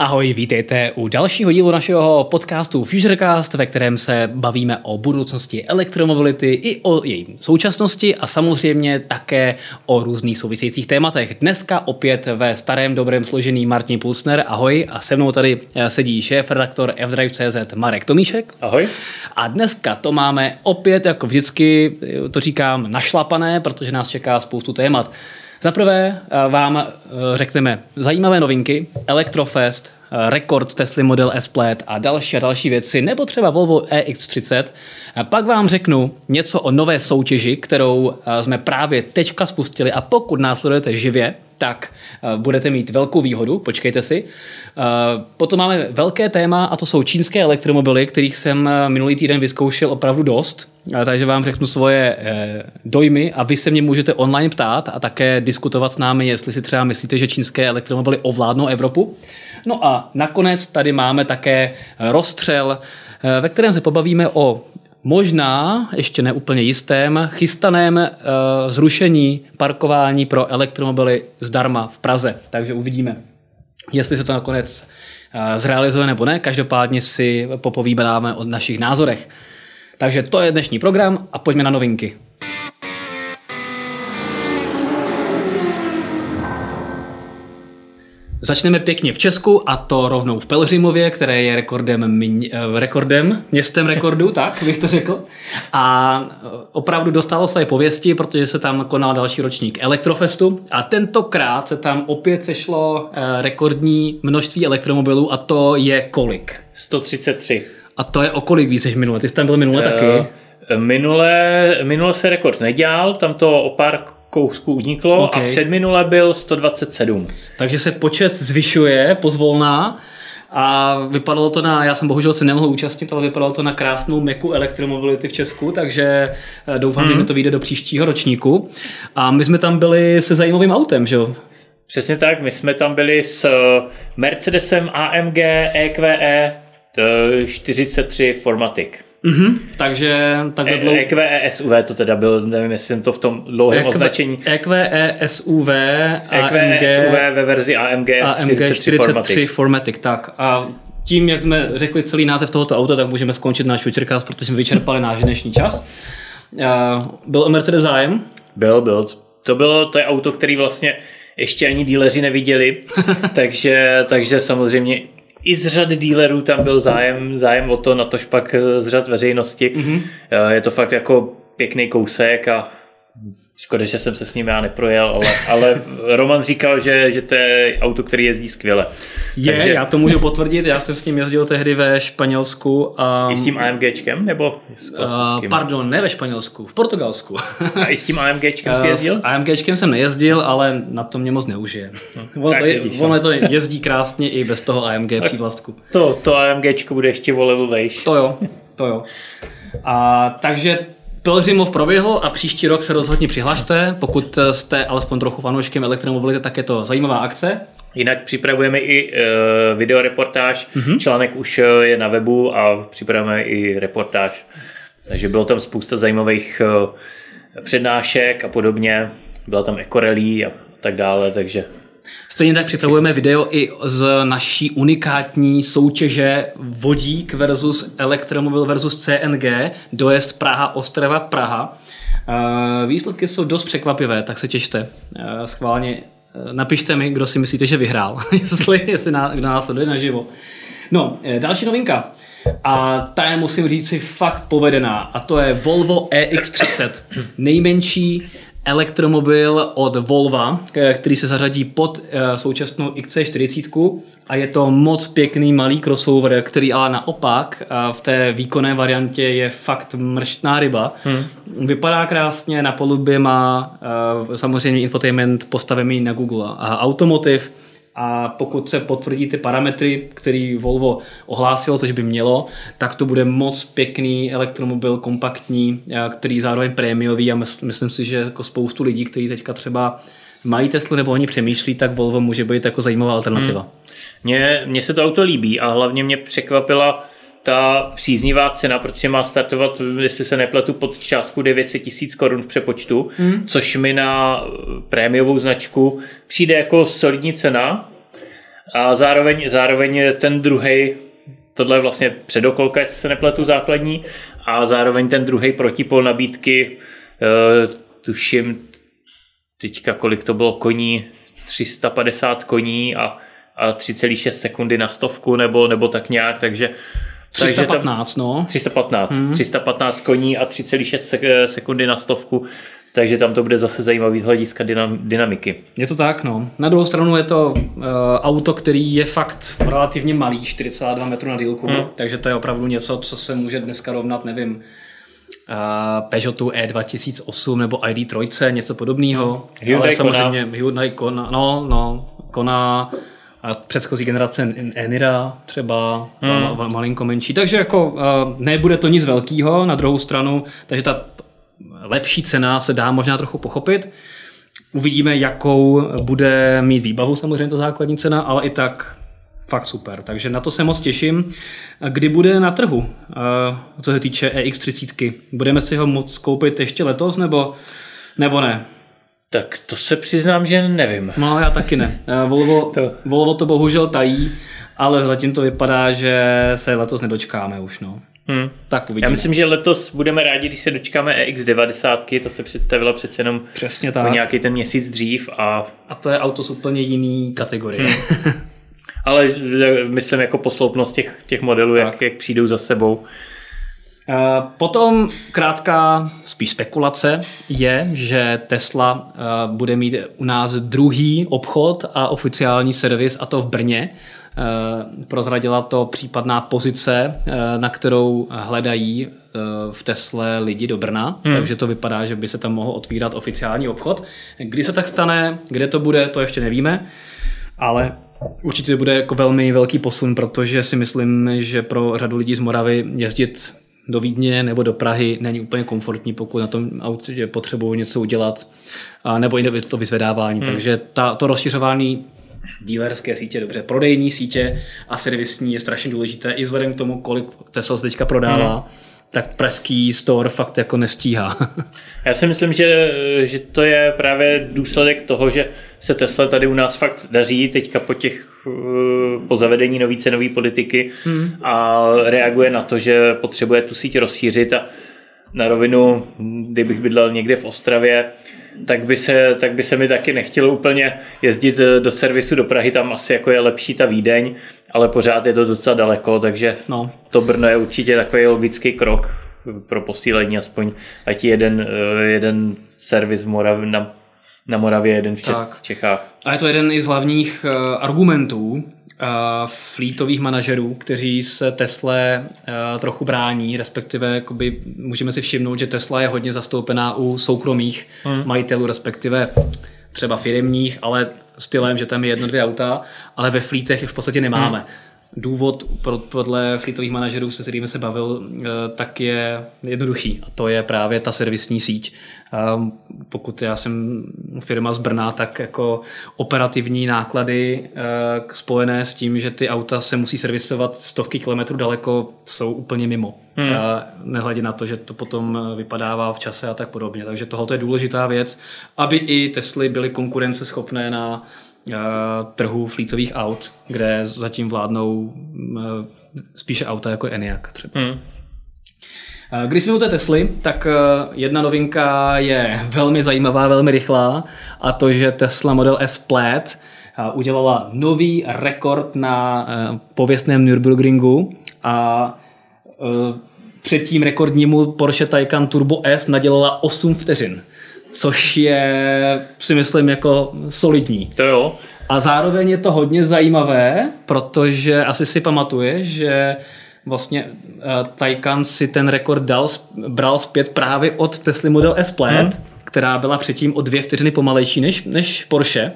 Ahoj, vítejte u dalšího dílu našeho podcastu Futurecast, ve kterém se bavíme o budoucnosti elektromobility i o její současnosti a samozřejmě také o různých souvisejících tématech. Dneska opět ve starém dobrém složení Martin Pulsner, ahoj, a se mnou tady eh, sedí šéf-redaktor fdrive.cz Marek Tomíšek. Ahoj. A dneska to máme opět, jako vždycky, eh, to říkám, našlapané, protože nás čeká spoustu témat. Za prvé eh, vám eh, řekneme zajímavé novinky, Electrofest, eh, rekord Tesla Model S Plaid a další a další věci, nebo třeba Volvo EX30. Pak vám řeknu něco o nové soutěži, kterou jsme právě teďka spustili a pokud následujete živě, tak budete mít velkou výhodu, počkejte si. Potom máme velké téma a to jsou čínské elektromobily, kterých jsem minulý týden vyzkoušel opravdu dost. Takže vám řeknu svoje eh, dojmy a vy se mě můžete online ptát a také diskutovat s námi, jestli si třeba myslíte, že čínské elektromobily ovládnou Evropu. No a nakonec tady máme také rozstřel, eh, ve kterém se pobavíme o možná, ještě neúplně jistém, chystaném uh, zrušení parkování pro elektromobily zdarma v Praze. Takže uvidíme, jestli se to nakonec uh, zrealizuje nebo ne. Každopádně si popovídáme o našich názorech. Takže to je dnešní program a pojďme na novinky. Začneme pěkně v Česku a to rovnou v Pelřimově, které je rekordem, mě, eh, rekordem městem rekordu, tak bych to řekl. A eh, opravdu dostalo své pověsti, protože se tam konal další ročník Elektrofestu a tentokrát se tam opět sešlo eh, rekordní množství elektromobilů a to je kolik? 133. A to je o kolik víc než minule? Ty jsi tam byl minule uh, taky? Minule, minule se rekord nedělal, tam to o pár kousků uniklo okay. a před minule byl 127. Takže se počet zvyšuje pozvolná a vypadalo to na, já jsem bohužel se nemohl účastnit, ale vypadalo to na krásnou meku elektromobility v Česku, takže eh, doufám, mm. že mi to vyjde do příštího ročníku. A my jsme tam byli se zajímavým autem, že jo? Přesně tak, my jsme tam byli s eh, Mercedesem AMG EQE 43 Formatic. Mm-hmm, takže takhle dlouho... EQE SUV to teda byl, nevím, jestli jsem to v tom dlouhém EQ, označení. EQE SUV AMG, SUV ve verzi AMG, AMG 43, 43 Formatic. Formatic. tak. A tím, jak jsme řekli celý název tohoto auta, tak můžeme skončit náš Futurecast, protože jsme vyčerpali náš dnešní čas. Byl o Mercedes zájem? Byl, byl. To bylo, to je auto, který vlastně ještě ani díleři neviděli, takže, takže samozřejmě i z řad dílerů tam byl zájem, zájem o to, na tož pak z řad veřejnosti. Mm-hmm. Je to fakt jako pěkný kousek a Škoda, že jsem se s ním já neprojel, ale, ale Roman říkal, že, že to je auto, který jezdí skvěle. Je, Takže... já to můžu potvrdit, já jsem s ním jezdil tehdy ve Španělsku. A... I s tím AMGčkem, nebo s klasickým? Uh, pardon, ne ve Španělsku, v Portugalsku. a i s tím AMGčkem jsi jezdil? S AMGčkem jsem nejezdil, ale na to mě moc neužije. No, ono, to, je, ono to jezdí krásně i bez toho AMG přívlastku. To, to AMGčko bude ještě level vejš. To jo, to jo. A takže Pelřimov proběhl a příští rok se rozhodně přihlašte, pokud jste alespoň trochu fanouškem elektromobility, tak je to zajímavá akce. Jinak připravujeme i uh, videoreportáž, mm-hmm. článek už e, je na webu a připravujeme i reportáž. Takže bylo tam spousta zajímavých uh, přednášek a podobně. Byla tam ekorelí a tak dále, takže Stejně tak připravujeme video i z naší unikátní soutěže vodík versus elektromobil versus CNG, dojezd Praha, Ostrava, Praha. Eh, výsledky jsou dost překvapivé, tak se těšte. Eh, schválně eh, napište mi, kdo si myslíte, že vyhrál, jestli, jestli ná, kdo následuje naživo. No, další novinka. A ta je, musím říct, si fakt povedená. A to je Volvo EX30. Nejmenší elektromobil od Volva, který se zařadí pod eh, současnou XC40 a je to moc pěkný malý crossover, který ale naopak eh, v té výkonné variantě je fakt mrštná ryba. Hmm. Vypadá krásně, na polubě má eh, samozřejmě infotainment postavený na Google a Automotive a pokud se potvrdí ty parametry, který Volvo ohlásilo, což by mělo, tak to bude moc pěkný elektromobil, kompaktní, který zároveň prémiový a myslím si, že jako spoustu lidí, kteří teďka třeba mají Teslu nebo oni přemýšlí, tak Volvo může být jako zajímavá alternativa. Hmm. Se to auto líbí a hlavně mě překvapila ta příznivá cena, protože má startovat, jestli se nepletu, pod částku 900 tisíc korun v přepočtu, hmm. což mi na prémiovou značku přijde jako solidní cena. A zároveň, zároveň ten druhý, tohle je vlastně předokolka, jestli se nepletu základní, a zároveň ten druhý protipol nabídky, uh, tuším teďka kolik to bylo koní, 350 koní a, a 3,6 sekundy na stovku nebo, nebo tak nějak, takže 315, tam, no. 315, hmm. 315 koní a 3,6 sekundy na stovku, takže tam to bude zase zajímavý z hlediska dynamiky. Je to tak, no. Na druhou stranu je to uh, auto, který je fakt relativně malý, 4,2 metru na dílku, hmm. takže to je opravdu něco, co se může dneska rovnat, nevím, uh, Peugeotu E2008 nebo ID3, něco podobného. Hyundai Ale samozřejmě Kona. Hyundai Kona, no, no, Kona, a předchozí generace Enira třeba hmm. malinko menší. Takže jako uh, nebude to nic velkého na druhou stranu, takže ta lepší cena se dá možná trochu pochopit. Uvidíme, jakou bude mít výbavu samozřejmě ta základní cena, ale i tak fakt super. Takže na to se moc těším. Kdy bude na trhu, uh, co se týče EX30? Budeme si ho moc koupit ještě letos nebo, nebo ne? Tak to se přiznám, že nevím. No, já taky ne. Volvo to, Volvo to bohužel tají, ale zatím to vypadá, že se letos nedočkáme už. No. Hmm. Tak uvidíme. Já myslím, že letos budeme rádi, když se dočkáme EX90, to se představilo přece jenom Přesně tak. nějaký ten měsíc dřív. A, a to je auto z úplně jiný kategorie. Hmm. Ale myslím jako posloupnost těch, těch modelů, jak, jak přijdou za sebou. Eh, potom krátká spíš spekulace je, že Tesla eh, bude mít u nás druhý obchod a oficiální servis a to v Brně. Eh, prozradila to případná pozice, na kterou hledají v Tesle lidi do Brna, hmm. takže to vypadá, že by se tam mohl otvírat oficiální obchod. Kdy se tak stane, kde to bude, to ještě nevíme, ale určitě bude jako velmi velký posun, protože si myslím, že pro řadu lidí z Moravy jezdit do Vídně nebo do Prahy není úplně komfortní, pokud na tom autě potřebují něco udělat, a nebo i to vyzvedávání. Hmm. Takže ta, to rozšiřování dílerské sítě, dobře, prodejní sítě a servisní je strašně důležité i vzhledem k tomu, kolik Tesla teďka prodává. Hmm tak pražský store fakt jako nestíhá. Já si myslím, že, že to je právě důsledek toho, že se Tesla tady u nás fakt daří teďka po těch eh, po zavedení nové cenové politiky hmm. a reaguje na to, že potřebuje tu síť rozšířit a na rovinu, kdybych bydlel někde v Ostravě, tak by, se, tak by se mi taky nechtělo úplně jezdit do servisu do Prahy, tam asi jako je lepší ta Vídeň, ale pořád je to docela daleko, takže no. to Brno je určitě takový logický krok pro posílení aspoň ať jeden, eh, jeden servis Morav, na, na Moravě, jeden v, Čes, v Čechách. A je to jeden i z hlavních uh, argumentů flítových manažerů, kteří se Tesle uh, trochu brání, respektive jakoby, můžeme si všimnout, že Tesla je hodně zastoupená u soukromých hmm. majitelů, respektive třeba firmních, ale stylem, že tam je jedno, dvě auta, ale ve flítech je v podstatě nemáme. Hmm. Důvod podle fleetových manažerů, se kterými se bavil, eh, tak je jednoduchý. A to je právě ta servisní síť. Pokud já jsem firma z Brna, tak jako operativní náklady eh, spojené s tím, že ty auta se musí servisovat stovky kilometrů daleko, jsou úplně mimo. Hmm. Nehledě na to, že to potom vypadává v čase a tak podobně. Takže tohle je důležitá věc, aby i Tesly byly konkurenceschopné na Eh, trhu flítových aut, kde zatím vládnou eh, spíše auta jako Enyaq třeba. Eh, když jsme u té Tesly, tak jedna novinka je velmi zajímavá, velmi rychlá a to, že Tesla Model S Plaid udělala nový rekord na pověstném Nürburgringu a předtím rekordnímu Porsche Taycan Turbo S nadělala 8 vteřin což je, si myslím, jako solidní. To jo. A zároveň je to hodně zajímavé, protože asi si pamatuje, že vlastně uh, Taycan si ten rekord dal, bral zpět právě od Tesla Model S Plaid, hmm. která byla předtím o dvě vteřiny pomalejší než, než Porsche.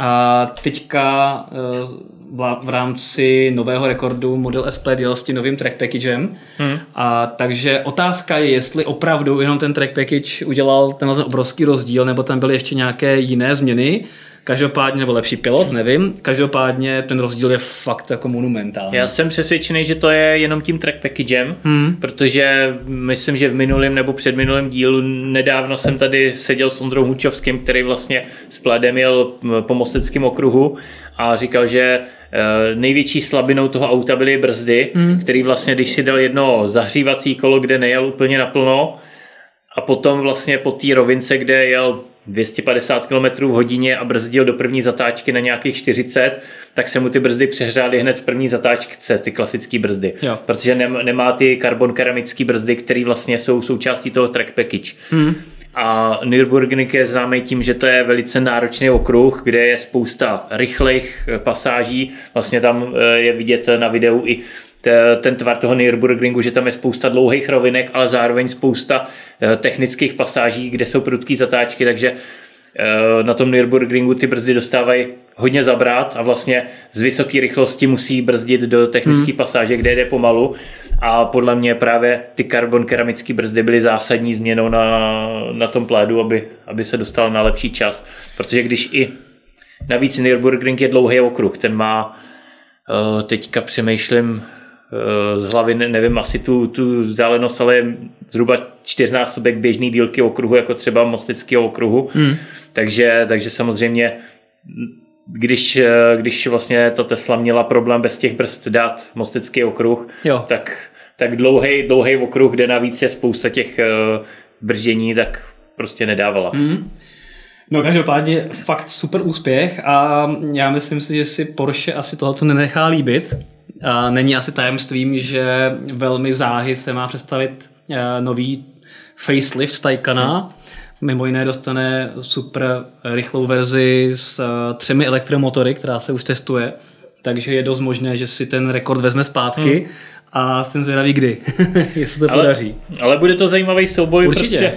A teďka uh, v rámci nového rekordu Model S Plaid jel s tím novým track packagem. Hmm. A takže otázka je, jestli opravdu jenom ten track package udělal tenhle obrovský rozdíl, nebo tam byly ještě nějaké jiné změny. Každopádně, nebo lepší pilot, nevím. Každopádně ten rozdíl je fakt jako monumentální. Já jsem přesvědčený, že to je jenom tím track packagem, hmm. protože myslím, že v minulém nebo předminulém dílu nedávno jsem tady seděl s Ondrou Hučovským, který vlastně s Pladem jel po Mosteckém okruhu a říkal, že eh, největší slabinou toho auta byly brzdy, hmm. který vlastně, když si dal jedno zahřívací kolo, kde nejel úplně naplno, a potom vlastně po té rovince, kde jel 250 km v hodině a brzdil do první zatáčky na nějakých 40, tak se mu ty brzdy přehřály hned v první zatáčce, ty klasické brzdy. Jo. Protože nemá ty karbon keramické brzdy, které vlastně jsou součástí toho track package. Hmm. A Nürburgring je známý tím, že to je velice náročný okruh, kde je spousta rychlých pasáží. Vlastně tam eh, je vidět na videu i ten tvar toho Nürburgringu, že tam je spousta dlouhých rovinek, ale zároveň spousta eh, technických pasáží, kde jsou prudké zatáčky, takže eh, na tom Nürburgringu ty brzdy dostávají hodně zabrat a vlastně z vysoké rychlosti musí brzdit do technické hmm. pasáže, kde jde pomalu a podle mě právě ty karbon keramické brzdy byly zásadní změnou na, na tom plédu, aby, aby se dostal na lepší čas, protože když i navíc Nürburgring je dlouhý okruh, ten má eh, teďka přemýšlím z hlavy nevím asi tu, tu vzdálenost, ale je zhruba čtyřnásobek běžný dílky okruhu, jako třeba Mosteckého okruhu. Hmm. Takže, takže samozřejmě když, když vlastně ta Tesla měla problém bez těch brzd dát Mostecký okruh, jo. tak, tak dlouhý, dlouhý okruh, kde navíc je spousta těch uh, brždění, tak prostě nedávala. Hmm. No každopádně fakt super úspěch a já myslím si, že si Porsche asi tohle nenechá líbit a není asi tajemstvím, že velmi záhy se má představit eh, nový facelift Taycana. Hmm. Mimo jiné dostane super rychlou verzi s eh, třemi elektromotory, která se už testuje. Takže je dost možné, že si ten rekord vezme zpátky. Hmm. A jsem zvědavý kdy, jestli to ale, podaří. Ale bude to zajímavý souboj, Určitě. protože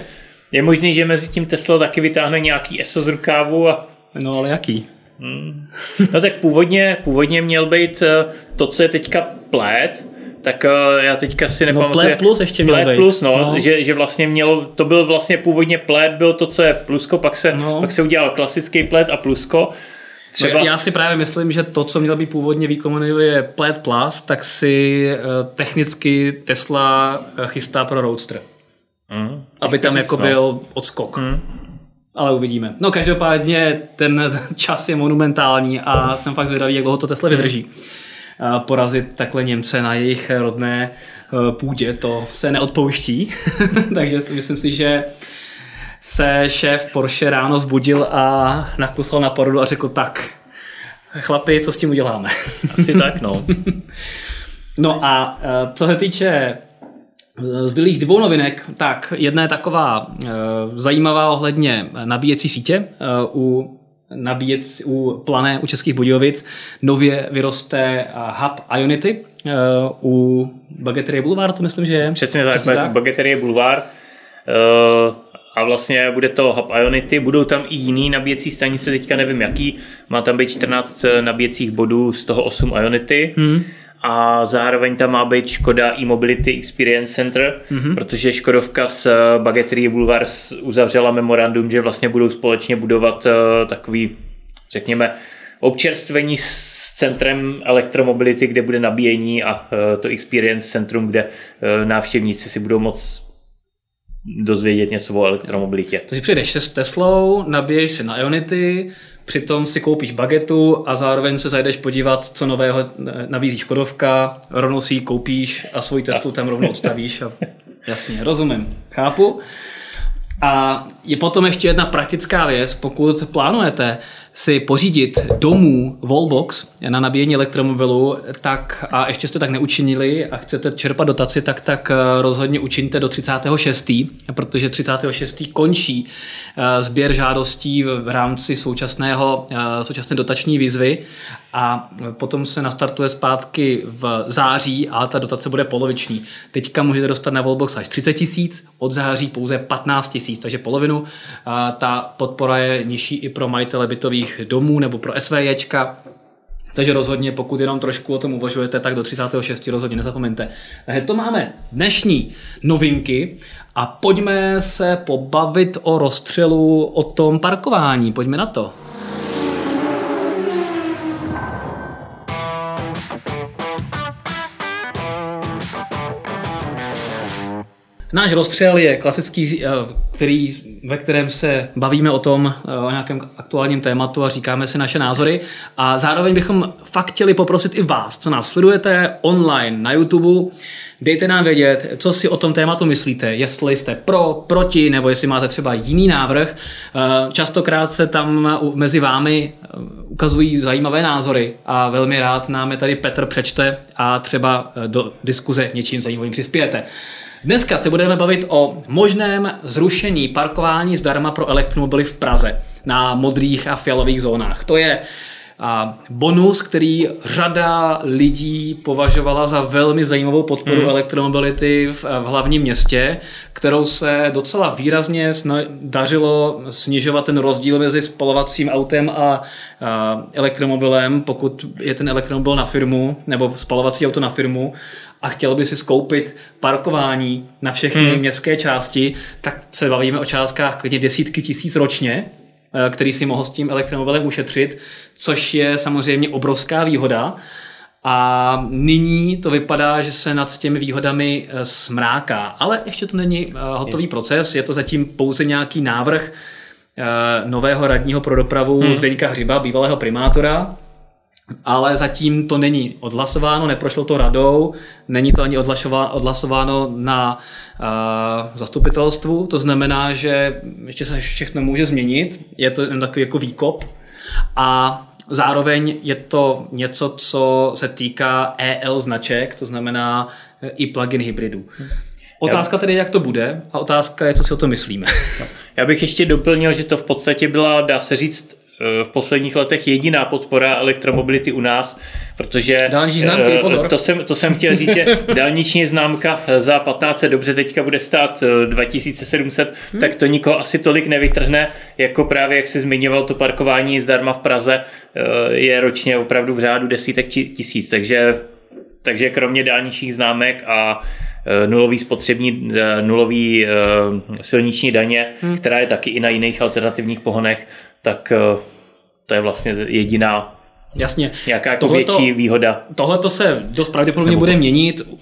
je možný, že mezi tím Tesla taky vytáhne nějaký ESO z rukávu. A... No ale jaký? Hmm. No tak původně, původně měl být eh, to, co je teďka plét, tak eh, já teďka si nepamatuju. No Plét Plus ještě měl Plét Plus, no, no. Že, že vlastně mělo, to byl vlastně původně Plét, byl to, co je plusko, pak se, no. pak se udělal klasický Plét a plusko. Třeba... Já si právě myslím, že to, co mělo být původně je Plét Plus, tak si uh, technicky Tesla chystá pro Roadster. Mm. Aby tam jako no. byl odskok. Mm ale uvidíme. No každopádně ten čas je monumentální a jsem fakt zvědavý, jak dlouho to Tesla vydrží. Porazit takhle Němce na jejich rodné e, půdě, to se neodpouští. Takže myslím si, že se šéf Porsche ráno zbudil a nakusal na porodu a řekl tak, chlapi, co s tím uděláme? Asi tak, no. no a e, co se týče Zbylých dvou novinek, tak jedna je taková e, zajímavá ohledně nabíjecí sítě e, u nabíjec u Plané u Českých Budějovic nově vyroste hub Ionity e, u Bageterie Boulevard, to myslím, že je. Přesně tak, Přesně tak. Bageterie Boulevard a vlastně bude to hub Ionity, budou tam i jiný nabíjecí stanice, teďka nevím jaký, má tam být 14 nabíjecích bodů, z toho 8 Ionity. Hmm a zároveň tam má být Škoda e-mobility experience center, mm-hmm. protože Škodovka s Bageterie Boulevard uzavřela memorandum, že vlastně budou společně budovat uh, takový, řekněme, občerstvení s centrem elektromobility, kde bude nabíjení a uh, to experience centrum, kde návštěvníci si budou moc dozvědět něco o elektromobilitě. Takže přijdeš s Teslou, nabiješ si na Ionity, Přitom si koupíš bagetu a zároveň se zajdeš podívat, co nového nabízí Škodovka, rovnou si ji koupíš a svůj Teslu tam rovnou odstavíš. A... Jasně, rozumím, chápu. A je potom ještě jedna praktická věc, pokud plánujete si pořídit domů Wallbox na nabíjení elektromobilu, tak a ještě jste tak neučinili a chcete čerpat dotaci, tak tak eh, rozhodně učiňte do 36. protože 36. končí eh, sběr žádostí v rámci současného, eh, současné dotační výzvy a potom se nastartuje zpátky v září, ale ta dotace bude poloviční. Teďka můžete dostat na Wallbox až 30 tisíc, od září pouze 15 tisíc, takže polovinu. A ta podpora je nižší i pro majitele bytových domů nebo pro SVJčka, takže rozhodně, pokud jenom trošku o tom uvažujete, tak do 36. rozhodně nezapomeňte. Takže to máme dnešní novinky a pojďme se pobavit o rozstřelu, o tom parkování. Pojďme na to. Náš rozstřel je klasický, eh, který, ve kterém se bavíme o tom, eh, o nějakém aktuálním tématu a říkáme si naše názory. A zároveň bychom fakt chtěli poprosit i vás, co nás sledujete online na YouTube, dejte nám vědět, co si o tom tématu myslíte, jestli jste pro, proti, nebo jestli máte třeba jiný návrh. Eh, častokrát se tam mezi vámi ukazují zajímavé názory a velmi rád nám je tady Petr přečte a třeba do diskuze něčím zajímavým přispějete. Dneska se budeme bavit o možném zrušení parkování zdarma pro elektromobily v Praze na modrých a fialových zónách. To je bonus, který řada lidí považovala za velmi zajímavou podporu mm. elektromobility v, v hlavním městě, kterou se docela výrazně sna- dařilo snižovat ten rozdíl mezi spalovacím autem a, a elektromobilem, pokud je ten elektromobil na firmu, nebo spalovací auto na firmu a chtěl by si skoupit parkování na všechny hmm. městské části, tak se bavíme o částkách klidně desítky tisíc ročně, eh, který si mohl s tím elektromobilem ušetřit, což je samozřejmě obrovská výhoda. A nyní to vypadá, že se nad těmi výhodami eh, smráká. Ale ještě to není eh, hotový proces, je to zatím pouze nějaký návrh nového radního pro dopravu hmm. Zdeňka Hřiba, bývalého primátora, ale zatím to není odhlasováno, neprošlo to radou, není to ani odhlasováno na uh, zastupitelstvu, to znamená, že ještě se všechno může změnit, je to jen takový jako výkop a zároveň je to něco, co se týká EL značek, to znamená i plug-in hybridů. Otázka tedy, jak to bude a otázka je, co si o to myslíme. Já bych ještě doplnil, že to v podstatě byla, dá se říct, v posledních letech jediná podpora elektromobility u nás, protože dálniční známky, eh, pozor. To, jsem, to jsem chtěl říct, že dálniční známka za 15 dobře teďka bude stát 2700, hmm. tak to nikoho asi tolik nevytrhne, jako právě jak si zmiňoval to parkování zdarma v Praze eh, je ročně opravdu v řádu desítek tisíc, takže, takže kromě dálničních známek a eh, nulový spotřební, nulový silniční daně, hmm. která je taky i na jiných alternativních pohonech, tak to je vlastně jediná Jasně. Nějaká jako tohleto, větší výhoda. Tohle to se dost pravděpodobně bude měnit, uh,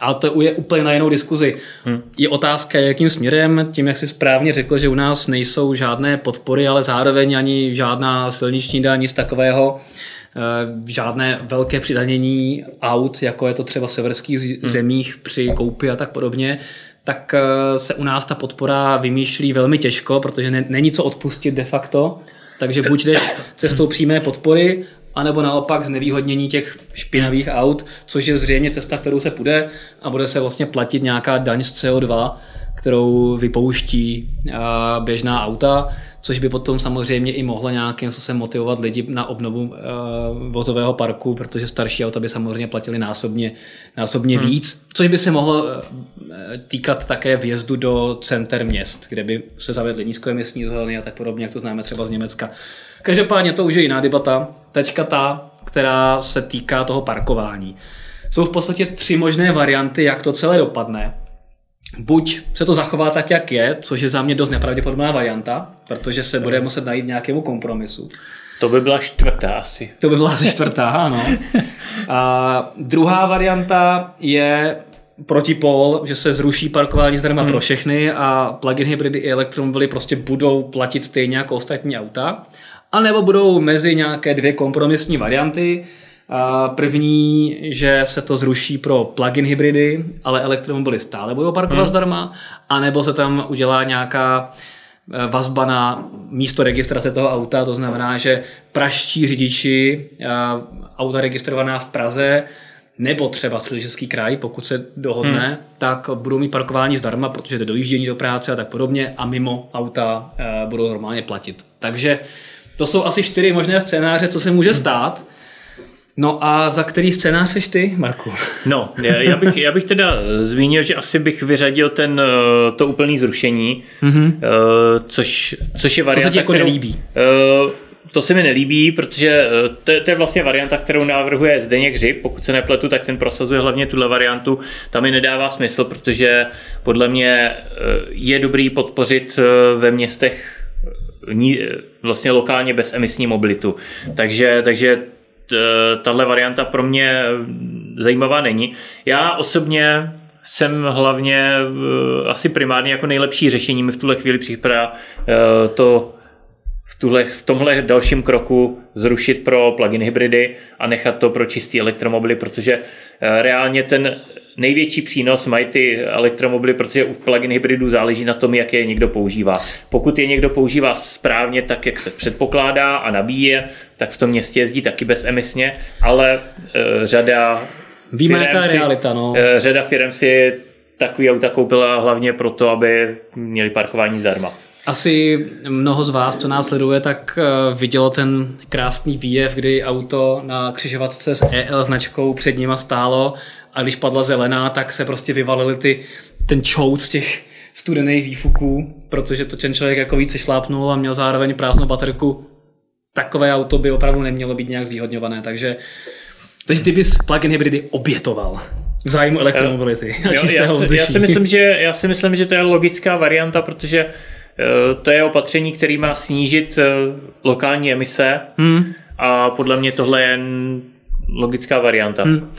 ale to je úplně na jinou diskuzi. Hmm. Je otázka, jakým směrem, tím, jak jsi správně řekl, že u nás nejsou žádné podpory, ale zároveň ani žádná silniční daň, nic takového, uh, žádné velké přidanění aut, jako je to třeba v severských hmm. zemích při koupi a tak podobně, tak uh, se u nás ta podpora vymýšlí velmi těžko, protože ne, není co odpustit de facto. Takže buď jdeš cestou přímé podpory, anebo naopak znevýhodnění těch špinavých aut, což je zřejmě cesta, kterou se půjde a bude se vlastně platit nějaká daň z CO2, kterou vypouští běžná auta, což by potom samozřejmě i mohlo nějakým způsobem motivovat lidi na obnovu vozového parku, protože starší auta by samozřejmě platili násobně, násobně hmm. víc, což by se mohlo týkat také vjezdu do center měst, kde by se zavedly nízkoemisní zóny a tak podobně, jak to známe třeba z Německa. Každopádně to už je jiná debata. Tečka ta, která se týká toho parkování. Jsou v podstatě tři možné varianty, jak to celé dopadne. Buď se to zachová tak, jak je, což je za mě dost nepravděpodobná varianta, protože se bude muset najít nějakému kompromisu. To by byla čtvrtá asi. To by byla asi čtvrtá, ano. A druhá varianta je protipol, že se zruší parkování zdarma hmm. pro všechny a plug-in hybridy i elektromobily prostě budou platit stejně jako ostatní auta. A nebo budou mezi nějaké dvě kompromisní varianty. První, že se to zruší pro plug-in hybridy, ale elektromobily stále budou parkovat hmm. zdarma, anebo se tam udělá nějaká e, vazba na místo registrace toho auta, to znamená, že praští řidiči e, auta registrovaná v Praze nebo třeba středočeský kraj, pokud se dohodne, hmm. tak budou mít parkování zdarma, protože to dojíždění do práce a tak podobně a mimo auta e, budou normálně platit. Takže to jsou asi čtyři možné scénáře, co se může stát. No a za který scénář jsi ty, Marku? No, já bych, já bych teda zmínil, že asi bych vyřadil ten, eh, to úplné zrušení, mm-hmm. což, což je varianta, To se ti jako kterou, nelíbí? Uh, to se mi nelíbí, protože to, to je vlastně varianta, kterou navrhuje Zdeněk Hřib, pokud se nepletu, tak ten prosazuje hlavně tuhle variantu. Tam mi nedává smysl, protože podle mě je dobrý podpořit ve městech vlastně lokálně bezemisní mobilitu. Takže, takže tahle varianta pro mě zajímavá není. Já osobně jsem hlavně uh, asi primárně jako nejlepší řešení mi v tuhle chvíli připadá uh, to v, tuhle, v tomhle dalším kroku zrušit pro plug-in hybridy a nechat to pro čistý elektromobily, protože reálně ten největší přínos mají ty elektromobily, protože u plug-in hybridů záleží na tom, jak je někdo používá. Pokud je někdo používá správně tak, jak se předpokládá a nabíje, tak v tom městě jezdí taky bezemisně, ale uh, řada Víme, jaká je realita. No. Uh, řada firm si takový auta koupila hlavně proto, aby měli parkování zdarma. Asi mnoho z vás, co nás sleduje, tak vidělo ten krásný výjev, kdy auto na křižovatce s EL značkou před nima stálo a když padla zelená, tak se prostě vyvalily ty, ten čout z těch studených výfuků, protože to ten člověk jako více šlápnul a měl zároveň prázdnou baterku. Takové auto by opravdu nemělo být nějak zvýhodňované, takže takže ty bys plug-in hybridy obětoval v zájmu elektromobility a čistého já, si, já, si myslím, že, já si myslím, že to je logická varianta, protože uh, to je opatření, který má snížit uh, lokální emise hmm. a podle mě tohle je logická varianta. Hmm.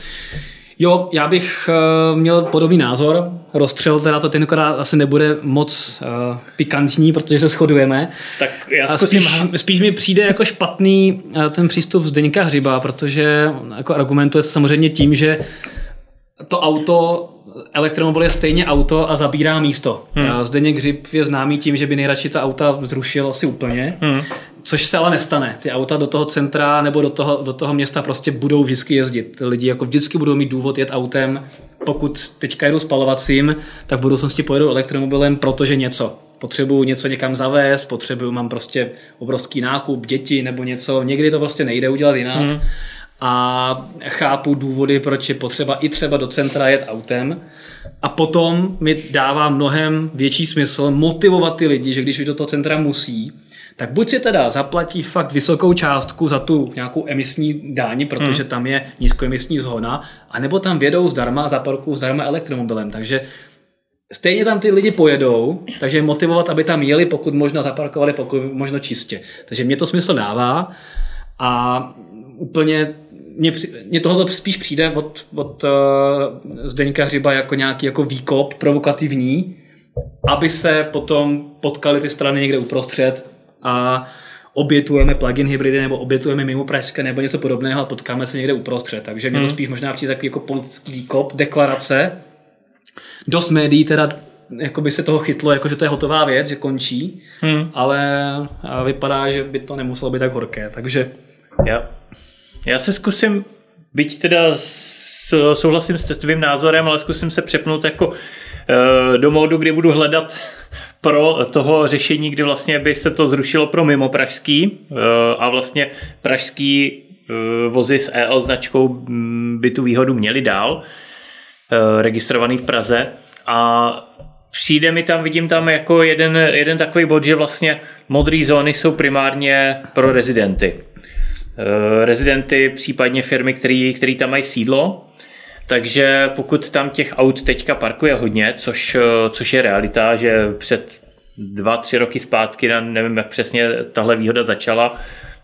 Jo, já bych uh, měl podobný názor. Rozstřel teda to tentokrát asi nebude moc uh, pikantní, protože se shodujeme. Tak já zkusím... spíš, spíš mi přijde jako špatný uh, ten přístup Zdeňka Hřiba, protože jako argumentuje se samozřejmě tím, že to auto elektromobil je stejně auto a zabírá místo. Hmm. Zdeněk Hřib je známý tím, že by nejradši ta auta zrušil asi úplně. Hmm. Což se ale nestane. Ty auta do toho centra nebo do toho, do toho města prostě budou vždycky jezdit. Lidi jako vždycky budou mít důvod jet autem. Pokud teďka jedu spalovacím, tak v budoucnosti pojedu elektromobilem, protože něco. Potřebuju něco někam zavést, potřebuju, mám prostě obrovský nákup, děti nebo něco. Někdy to prostě nejde udělat jinak. Hmm. A chápu důvody, proč je potřeba i třeba do centra jet autem. A potom mi dává mnohem větší smysl motivovat ty lidi, že když do toho centra musí, tak buď si teda zaplatí fakt vysokou částku za tu nějakou emisní dáni, protože hmm. tam je nízkoemisní zhona, anebo tam vědou zdarma a zaparkují zdarma elektromobilem. Takže Stejně tam ty lidi pojedou, takže motivovat, aby tam jeli, pokud možno zaparkovali, pokud možno čistě. Takže mě to smysl dává a úplně mě, mě tohle spíš přijde od, od uh, Zdeňka Hřiba jako nějaký jako výkop provokativní, aby se potom potkali ty strany někde uprostřed a obětujeme plugin hybridy nebo obětujeme mimo pražské nebo něco podobného a potkáme se někde uprostřed. Takže mě to hmm. spíš možná přijde takový jako politický výkop, deklarace. Dost médií teda jako by se toho chytlo, jako že to je hotová věc, že končí, hmm. ale vypadá, že by to nemuselo být tak horké, takže... Já, já se zkusím, byť teda souhlasím s tvým názorem, ale zkusím se přepnout jako uh, do módu, kdy budu hledat pro toho řešení, kdy vlastně by se to zrušilo pro mimo pražský eh, a vlastně pražský eh, vozy s EL značkou mm, by tu výhodu měli dál, eh, registrovaný v Praze a přijde mi tam, vidím tam jako jeden, jeden takový bod, že vlastně modré zóny jsou primárně pro rezidenty. Rezidenty, případně firmy, které tam mají sídlo, takže pokud tam těch aut teďka parkuje hodně, což, což je realita, že před dva, tři roky zpátky, nevím, jak přesně tahle výhoda začala,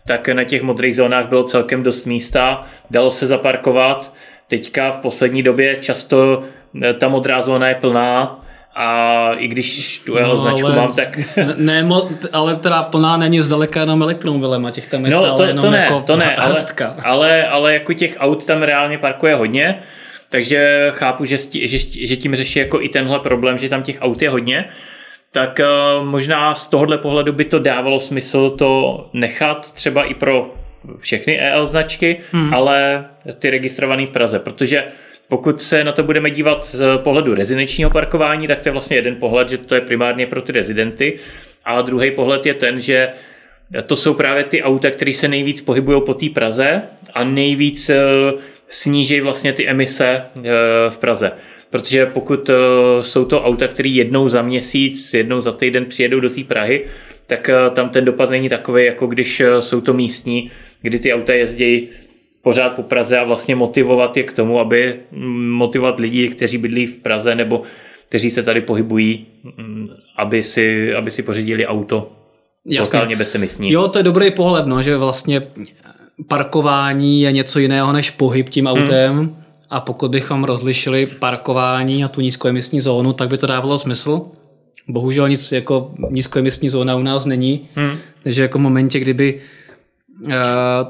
tak na těch modrých zónách bylo celkem dost místa, dalo se zaparkovat. Teďka v poslední době často eh, ta modrá zóna je plná, a i když tu jeho no, značku ale, mám, tak... Ne, ale teda plná není zdaleka jenom elektromobilem a těch tam je no, stále to, jenom to ne, jako to ne, ale, ale, ale jako těch aut tam reálně parkuje hodně takže chápu, že, že, že tím řeší jako i tenhle problém, že tam těch aut je hodně, tak uh, možná z tohohle pohledu by to dávalo smysl to nechat třeba i pro všechny EL značky, hmm. ale ty registrované v Praze, protože pokud se na to budeme dívat z pohledu rezidenčního parkování, tak to je vlastně jeden pohled, že to je primárně pro ty rezidenty, a druhý pohled je ten, že to jsou právě ty auta, které se nejvíc pohybují po té Praze a nejvíc eh, sníží vlastně ty emise eh, v Praze. Protože pokud eh, jsou to auta, které jednou za měsíc, jednou za týden přijedou do té Prahy, tak eh, tam ten dopad není takový, jako když jsou to místní, kdy ty auta jezdí pořád po Praze a vlastně motivovat je k tomu, aby mm, motivovat lidi, kteří bydlí v Praze nebo kteří se tady pohybují, mm, aby si, aby si pořídili auto Jasně. lokálně bezemisní. Jo, to je dobrý pohled, no, že vlastně parkování je něco jiného než pohyb tím hmm. autem. Hmm. a pokud bychom rozlišili parkování a tu nízkoemisní zónu, tak by to dávalo smysl. Bohužel nic jako nízkoemisní zóna u nás není, hmm. takže jako v momentě, kdyby uh,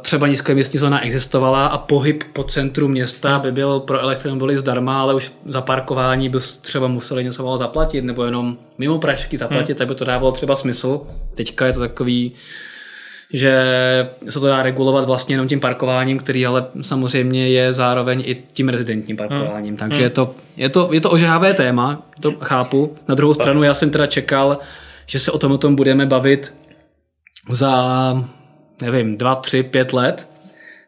třeba nízkoemisní zóna existovala a pohyb po centru města by byl pro elektromobily zdarma, ale už za parkování by třeba museli něco zaplatit, nebo jenom mimo pražky zaplatit, hmm. tak by to dávalo třeba smysl. Teďka je to takový že se to dá regulovat vlastně jenom tím parkováním, který ale samozřejmě je zároveň i tím rezidentním parkováním. Hmm. Takže hmm. Je, to, je, to, je to ožávé téma, to chápu. Na druhou stranu já jsem teda čekal, že se o tom, o tom budeme bavit za, nevím, dva, tři, pět let,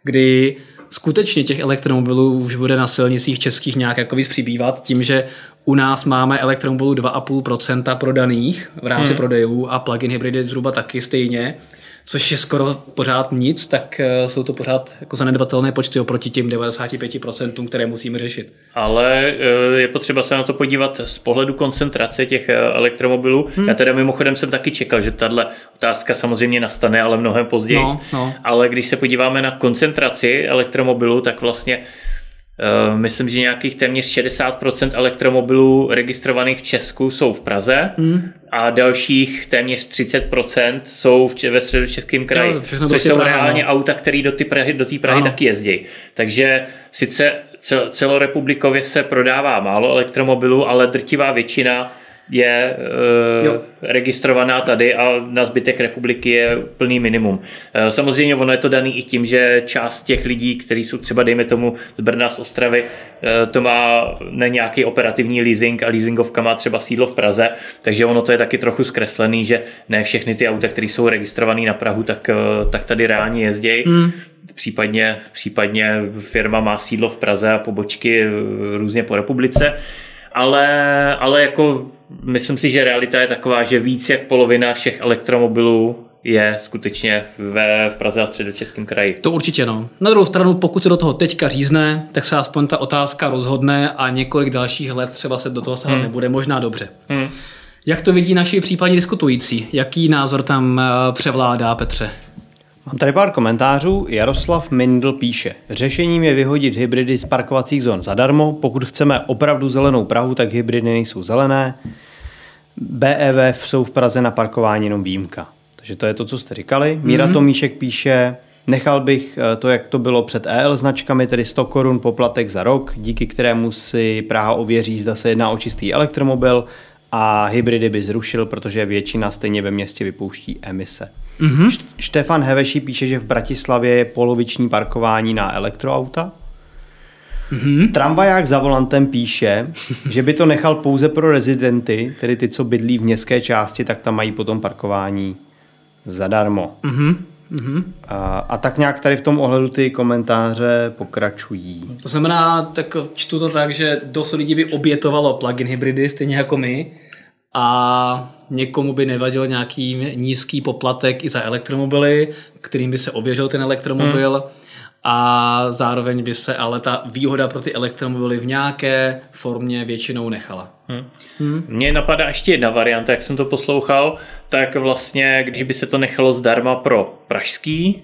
kdy skutečně těch elektromobilů už bude na silnicích českých nějak jako víc přibývat, tím, že u nás máme elektromobilů 2,5% prodaných v rámci hmm. prodejů a plug-in hybridy zhruba taky stejně což je skoro pořád nic, tak eh, jsou to pořád jako zanedbatelné počty oproti těm 95%, které musíme řešit. Ale eh, je potřeba se na to podívat z pohledu koncentrace těch eh, elektromobilů. Hmm. Já teda mimochodem jsem taky čekal, že tahle otázka samozřejmě nastane, ale mnohem později. No, no. Ale když se podíváme na koncentraci elektromobilů, tak vlastně myslím, že nějakých téměř 60% elektromobilů registrovaných v Česku jsou v Praze hmm. a dalších téměř 30% jsou v, ve středočeském kraji, jo, což jsou Praha, reálně no. auta, které do té Prahy, do Prahy taky jezdí. Takže sice celorepublikově se prodává málo elektromobilů, ale drtivá většina je uh, registrovaná tady a na zbytek republiky je plný minimum. Uh, samozřejmě ono je to daný i tím, že část těch lidí, kteří jsou třeba, dejme tomu, z Brna, z Ostravy, uh, to má na nějaký operativní leasing a leasingovka má třeba sídlo v Praze, takže ono to je taky trochu zkreslený, že ne všechny ty auta, které jsou registrované na Prahu, tak, uh, tak tady reálně jezdí. Hmm. Případně, případně firma má sídlo v Praze a pobočky různě po republice ale, ale jako myslím si, že realita je taková, že víc jak polovina všech elektromobilů je skutečně ve, v Praze a středočeském kraji. To určitě no. Na druhou stranu, pokud se do toho teďka řízne, tak se aspoň ta otázka rozhodne a několik dalších let třeba se do toho sahat hmm. nebude, možná dobře. Hmm. Jak to vidí naši případně diskutující? Jaký názor tam eh, převládá, Petře? Mám tady pár komentářů. Jaroslav Mindl píše, řešením je vyhodit hybridy z parkovacích zón zadarmo. Pokud chceme opravdu zelenou Prahu, tak hybridy nejsou zelené. BEV jsou v Praze na parkování jenom výjimka. Takže to je to, co jste říkali. Míra mm-hmm. Tomíšek píše, nechal bych eh, to, jak to bylo před EL značkami, tedy 100 korun poplatek za rok, díky kterému si Praha ověří, zda se jedná o čistý elektromobil a hybridy by zrušil, protože většina stejně ve městě vypouští emise. Mm-hmm. Štefan Heveši píše, že v Bratislavě je poloviční parkování na elektroauta. Mm-hmm. Tramvaják za volantem píše, že by to nechal pouze pro rezidenty, tedy ty, co bydlí v městské části, tak tam mají potom parkování zadarmo. Mm-hmm. Mm-hmm. A, a tak nějak tady v tom ohledu ty komentáře pokračují. To znamená, tak čtu to tak, že dost lidí by obětovalo plug-in hybridy, stejně jako my, a někomu by nevadil nějaký nízký poplatek i za elektromobily, kterým by se ověřil ten elektromobil hmm. a zároveň by se ale ta výhoda pro ty elektromobily v nějaké formě většinou nechala. Hmm. Hmm. Mně napadá ještě jedna varianta, jak jsem to poslouchal, tak vlastně, když by se to nechalo zdarma pro pražský,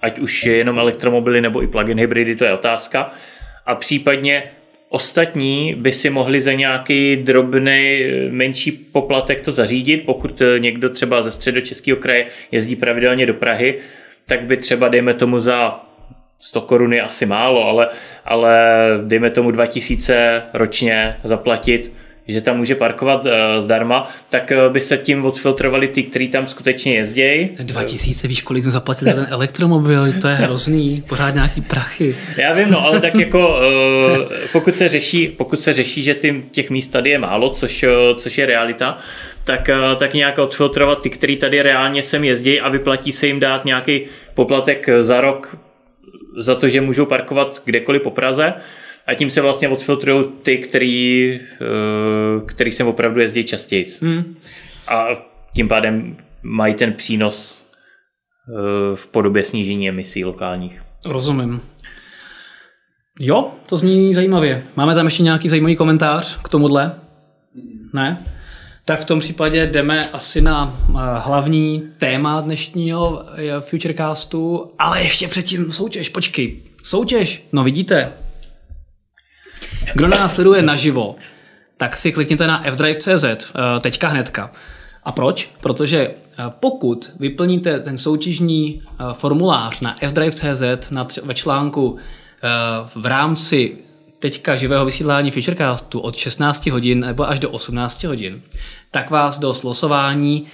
ať už je jenom elektromobily nebo i plug-in hybridy, to je otázka, a případně Ostatní by si mohli za nějaký drobný menší poplatek to zařídit, pokud někdo třeba ze středočeského kraje jezdí pravidelně do Prahy, tak by třeba, dejme tomu za 100 korun je asi málo, ale, ale dejme tomu 2000 ročně zaplatit že tam může parkovat uh, zdarma, tak uh, by se tím odfiltrovali ty, kteří tam skutečně jezdí. 2000, víš, kolik to zaplatil za ten elektromobil, to je hrozný, pořád nějaký prachy. Já vím, no, ale tak jako uh, pokud se řeší, pokud se řeší, že tím, těch míst tady je málo, což, uh, což je realita, tak, uh, tak nějak odfiltrovat ty, kteří tady reálně sem jezdí a vyplatí se jim dát nějaký poplatek za rok za to, že můžou parkovat kdekoliv po Praze, a tím se vlastně odfiltrují ty, který, eh, který sem opravdu jezdí častěji. Hmm. A tím pádem mají ten přínos eh, v podobě snížení emisí lokálních. Rozumím. Jo, to zní zajímavě. Máme tam ještě nějaký zajímavý komentář k tomuhle? Ne? Tak v tom případě jdeme asi na eh, hlavní téma dnešního Futurecastu, ale ještě předtím soutěž, počkej. Soutěž, no vidíte, Kdo nás sleduje naživo, tak si klikněte na fdrive.cz eh, teďka hnedka. A proč? Protože eh, pokud vyplníte ten soutěžní eh, formulář na fdrive.cz ve článku v rámci teďka živého vysílání Futurecastu od 16 hodin nebo až do 18 hodin, tak vás do slosování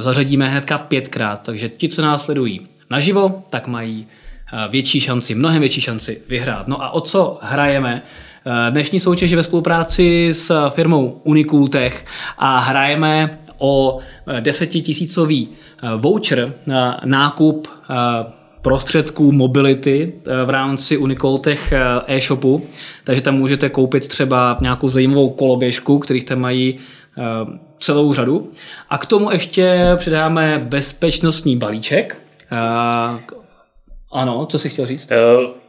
zařadíme hnedka pětkrát. Takže ti, co nás sledují naživo, tak mají větší šanci, mnohem větší šanci vyhrát. No a o co hrajeme? Dnešní soutěž je ve spolupráci s firmou Unicooltech a hrajeme o desetitisícový voucher na nákup prostředků mobility v rámci Unicoltech e-shopu, takže tam můžete koupit třeba nějakou zajímavou koloběžku, kterých tam mají celou řadu. A k tomu ještě přidáme bezpečnostní balíček, ano, co jsi chtěl říct? Eh,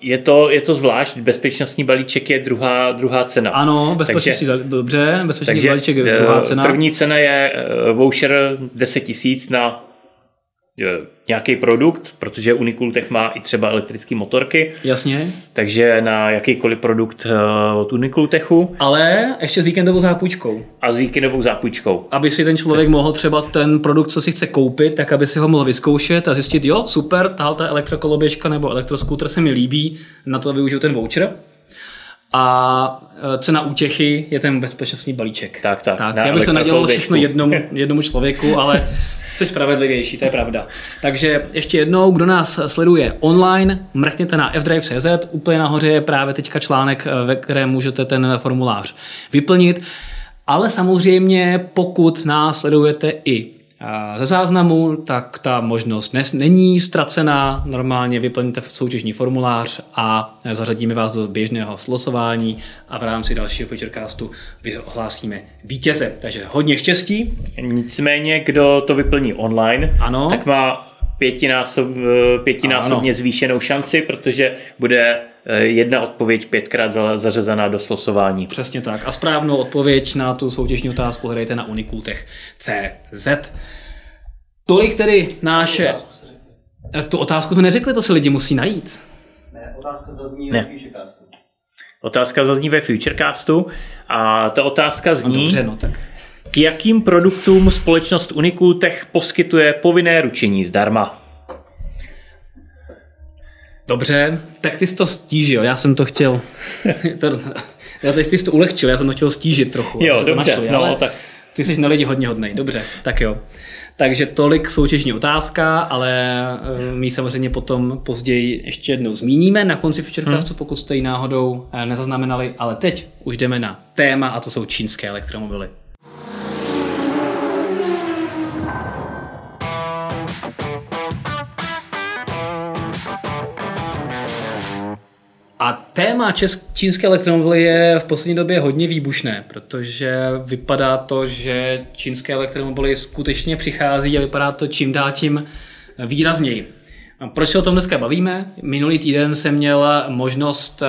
je to, je to zvlášť, bezpečnostní balíček je druhá, druhá cena. Ano, bezpečnostní, takže, dobře, bezpečnostní takže, balíček je druhá eh, cena. První cena je eh, voucher 10 tisíc na nějaký produkt, protože Unicooltech má i třeba elektrické motorky. Jasně. Takže na jakýkoliv produkt eh, od Unicooltechu. Ale ještě s víkendovou zápůjčkou. A s víkendovou zápůjčkou. Aby si ten člověk mohl třeba ten produkt, co si chce koupit, tak aby si ho mohl vyzkoušet a zjistit, jo, super, tahle ta elektrokoloběžka nebo elektroskútr se mi líbí, na to využiju ten voucher. A eh, cena útěchy je ten bezpečnostní balíček. Tak, tak. tak já bych se nadělal všechno jednomu, jednomu člověku, ale Jsi spravedlivější, to je pravda. Takže ještě jednou, kdo nás sleduje online, mrkněte na fdrive.cz, úplně nahoře je právě teďka článek, eh, ve kterém můžete ten formulář vyplnit. Ale samozřejmě, pokud nás sledujete i ze záznamu, tak ta možnost není ztracená. Normálně vyplníte soutěžní formulář a zařadíme vás do běžného slosování a v rámci dalšího Futurecastu vyhlásíme vítěze. Takže hodně štěstí. Nicméně, kdo to vyplní online, ano. tak má pětinásob, pětinásobně ano. zvýšenou šanci, protože bude eh, jedna odpověď pětkrát zařazená do slosování. Přesně tak. A správnou odpověď na tu soutěžní otázku hledejte na Unikultech CZ. Tolik tedy náše... Eh, tu otázku jsme neřekli, to si lidi musí najít. Ne, otázka zazní ne. ve Futurecastu. Otázka zazní ve Futurecastu a ta otázka zní... No dobře, no tak. K jakým produktům společnost Unikultech poskytuje povinné ručení zdarma? Dobře, tak ty jsi to stížil, já jsem to chtěl... já ty jsi to ulehčil, já jsem to chtěl stížit trochu. Jo, dobře, našli, no, ale tak. Ty jsi na lidi hodně hodnej, dobře, tak jo. Takže tolik soutěžní otázka, ale eh, my samozřejmě potom později ještě jednou zmíníme na konci Futurecastu, hmm. pokud jste ji náhodou eh, nezaznamenali, ale teď už jdeme na téma a to jsou čínské elektromobily. A téma česk- čínské elektromobily je v poslední době hodně výbušné, protože vypadá to, že čínské elektromobily skutečně přichází a vypadá to čím dál tím výrazněji. A proč se o tom dneska bavíme? Minulý týden jsem měl možnost eh,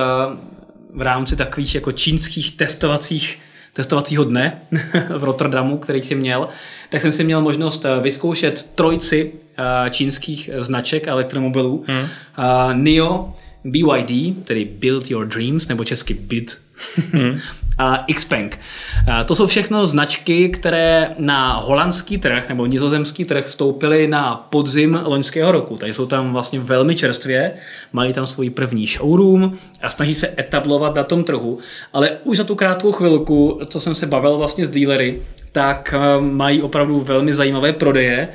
v rámci takových jako čínských testovacích testovacího dne v Rotterdamu, který jsem měl, tak jsem si měl možnost eh, vyzkoušet trojci eh, čínských značek elektromobilů. Hmm. NIO, BYD, tedy Build Your Dreams, nebo česky BID, hmm. a Xpeng. To jsou všechno značky, které na holandský trh nebo nizozemský trh vstoupily na podzim loňského roku. Tady jsou tam vlastně velmi čerstvě, mají tam svůj první showroom a snaží se etablovat na tom trhu, ale už za tu krátkou chvilku, co jsem se bavil vlastně s dealery, tak eh, mají opravdu velmi zajímavé prodeje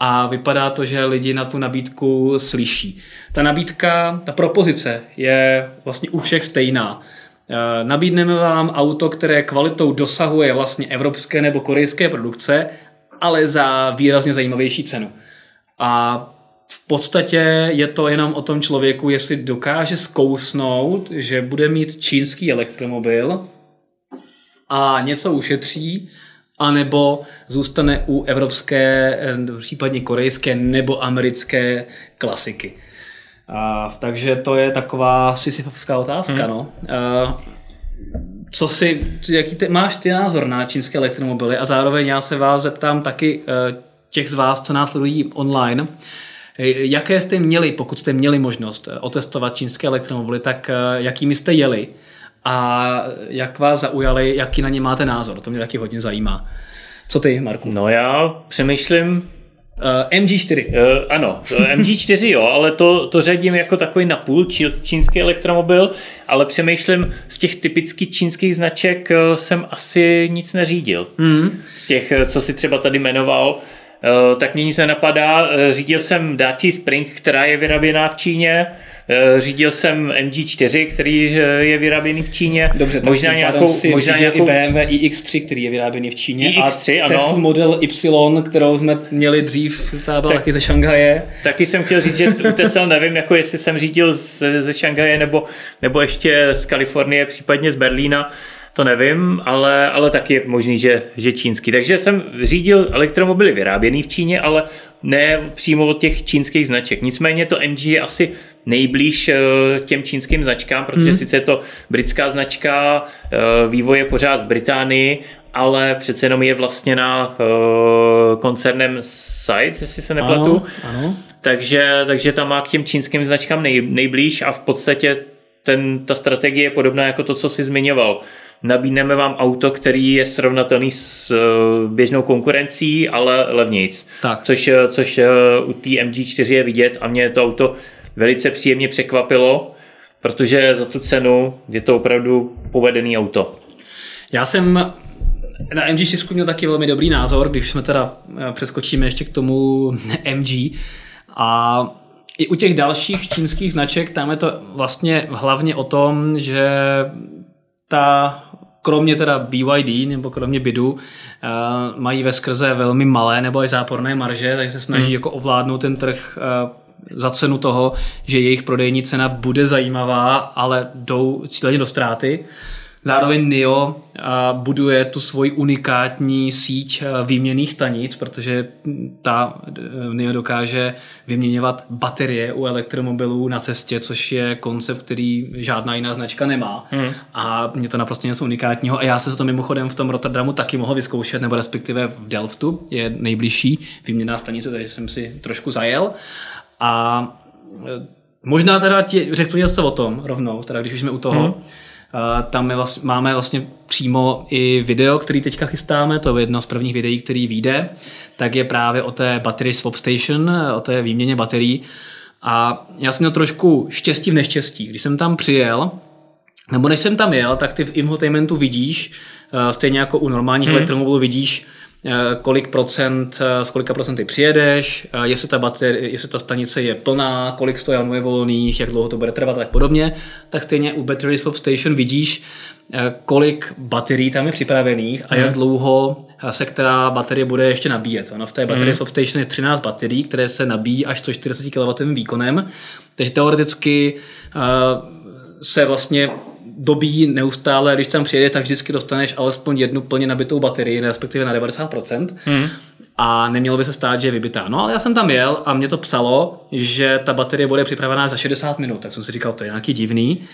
a vypadá to, že lidi na tu nabídku slyší. Ta nabídka, ta propozice je vlastně u všech stejná. Eh, nabídneme vám auto, které kvalitou dosahuje vlastně evropské nebo korejské produkce, ale za výrazně zajímavější cenu. A v podstatě je to jenom o tom člověku, jestli dokáže zkousnout, že bude mít čínský elektromobil a něco ušetří, anebo zůstane u evropské, eh, případně korejské nebo americké klasiky. A, takže to je taková sisyfovská otázka. Hmm. No. A, co si, jaký ty, máš ty názor na čínské elektromobily a zároveň já se vás zeptám taky eh, těch z vás, co nás sledují online, eh, Jaké jste měli, pokud jste měli možnost otestovat čínské elektromobily, tak jakými jste jeli a jak vás zaujali, jaký na ně máte názor. To mě taky hodně zajímá. Co ty, Marku? No já přemýšlím, Uh, MG4. Uh, ano, MG4 jo, ale to, to řadím jako takový napůl čí, čínský elektromobil, ale přemýšlím, z těch typických čínských značek uh, jsem asi nic neřídil. Mm. Z těch, uh, co si třeba tady jmenoval, uh, tak mě nic nenapadá. Uh, řídil jsem Dacia Spring, která je vyráběná v Číně, Eh, řídil jsem MG4, který eh, je vyráběný v Číně. Dobře, tak možná nějakou, si možná nějakou... i BMW iX3, který je vyráběný v Číně. iX3, a ano. Tesla Model Y, kterou jsme měli dřív, ta byla tak, taky ze Šanghaje. Taky jsem chtěl říct, že u Tesla nevím, jako jestli jsem řídil ze, ze Šanghaje nebo, nebo ještě z Kalifornie, případně z Berlína to nevím, ale, ale taky je možný, že, že čínský. Takže jsem řídil elektromobily vyráběný v Číně, ale ne přímo od těch čínských značek. Nicméně to MG je asi nejblíž eh, těm čínským značkám, protože hmm. sice je to britská značka, eh, vývoj je pořád v Británii, ale přece jenom je vlastně na uh, koncernem Sites, jestli se nepletu. Ano, ano. Takže, takže tam má k těm čínským značkám nej, nejblíž a v podstatě ten, ta strategie je podobná jako to, co si zmiňoval. Nabídneme vám auto, který je srovnatelný s uh, běžnou konkurencí, ale levnějc. Tak. Což, což uh, u té MG4 je vidět a mě to auto velice příjemně překvapilo, protože za tu cenu je to opravdu povedený auto. Já jsem na MG4 měl taky velmi dobrý názor, když jsme teda eh, přeskočíme ještě k tomu MG. A i u těch dalších čínských značek tam je to vlastně hlavně o tom, že ta kromě teda BYD nebo kromě BIDu, eh, mají ve skrze velmi malé nebo i záporné marže, takže se snaží hmm. jako ovládnout ten trh eh, za cenu toho, že jejich prodejní cena bude zajímavá, ale jdou cíleně do ztráty. Zároveň NIO buduje tu svoji unikátní síť výměných stanic, protože ta NIO dokáže vyměňovat baterie u elektromobilů na cestě, což je koncept, který žádná jiná značka nemá. Hmm. A mě to naprosto něco unikátního. A já jsem to mimochodem v tom Rotterdamu taky mohl vyzkoušet, nebo respektive v Delftu je nejbližší výměná stanice, takže jsem si trošku zajel. A e, možná teda ti řeknu něco o tom rovnou, teda když už jsme u toho. Hmm. Tam je vlastně, máme vlastně přímo i video, který teďka chystáme, to je jedno z prvních videí, který vyjde, tak je právě o té battery swap station, o té výměně baterií. A já jsem měl trošku štěstí v neštěstí. Když jsem tam přijel, nebo než jsem tam jel, tak ty v infotainmentu vidíš, e, stejně jako u normálních hmm. elektromobilů vidíš, kolik procent, z eh, kolika procenty přijedeš, eh, jestli ta, baterie, jestli ta stanice je plná, kolik stojanů je volných, jak dlouho to bude trvat a tak podobně, tak stejně u Battery Swap Station vidíš, kolik baterií tam je připravených a jak mhm. dlouho se která baterie bude ještě nabíjet. Ono v té Battery mm. Swap Station je 13 baterií, které se nabíjí až 140 kW výkonem, takže teoreticky se vlastně dobí neustále, když tam přijedeš, tak vždycky dostaneš alespoň jednu plně nabitou baterii, respektive na 90%. Hmm. A nemělo by se stát, že je vybitá. No ale já jsem tam jel a mě to psalo, že ta baterie bude připravená za 60 minut, tak jsem si říkal, to je nějaký divný.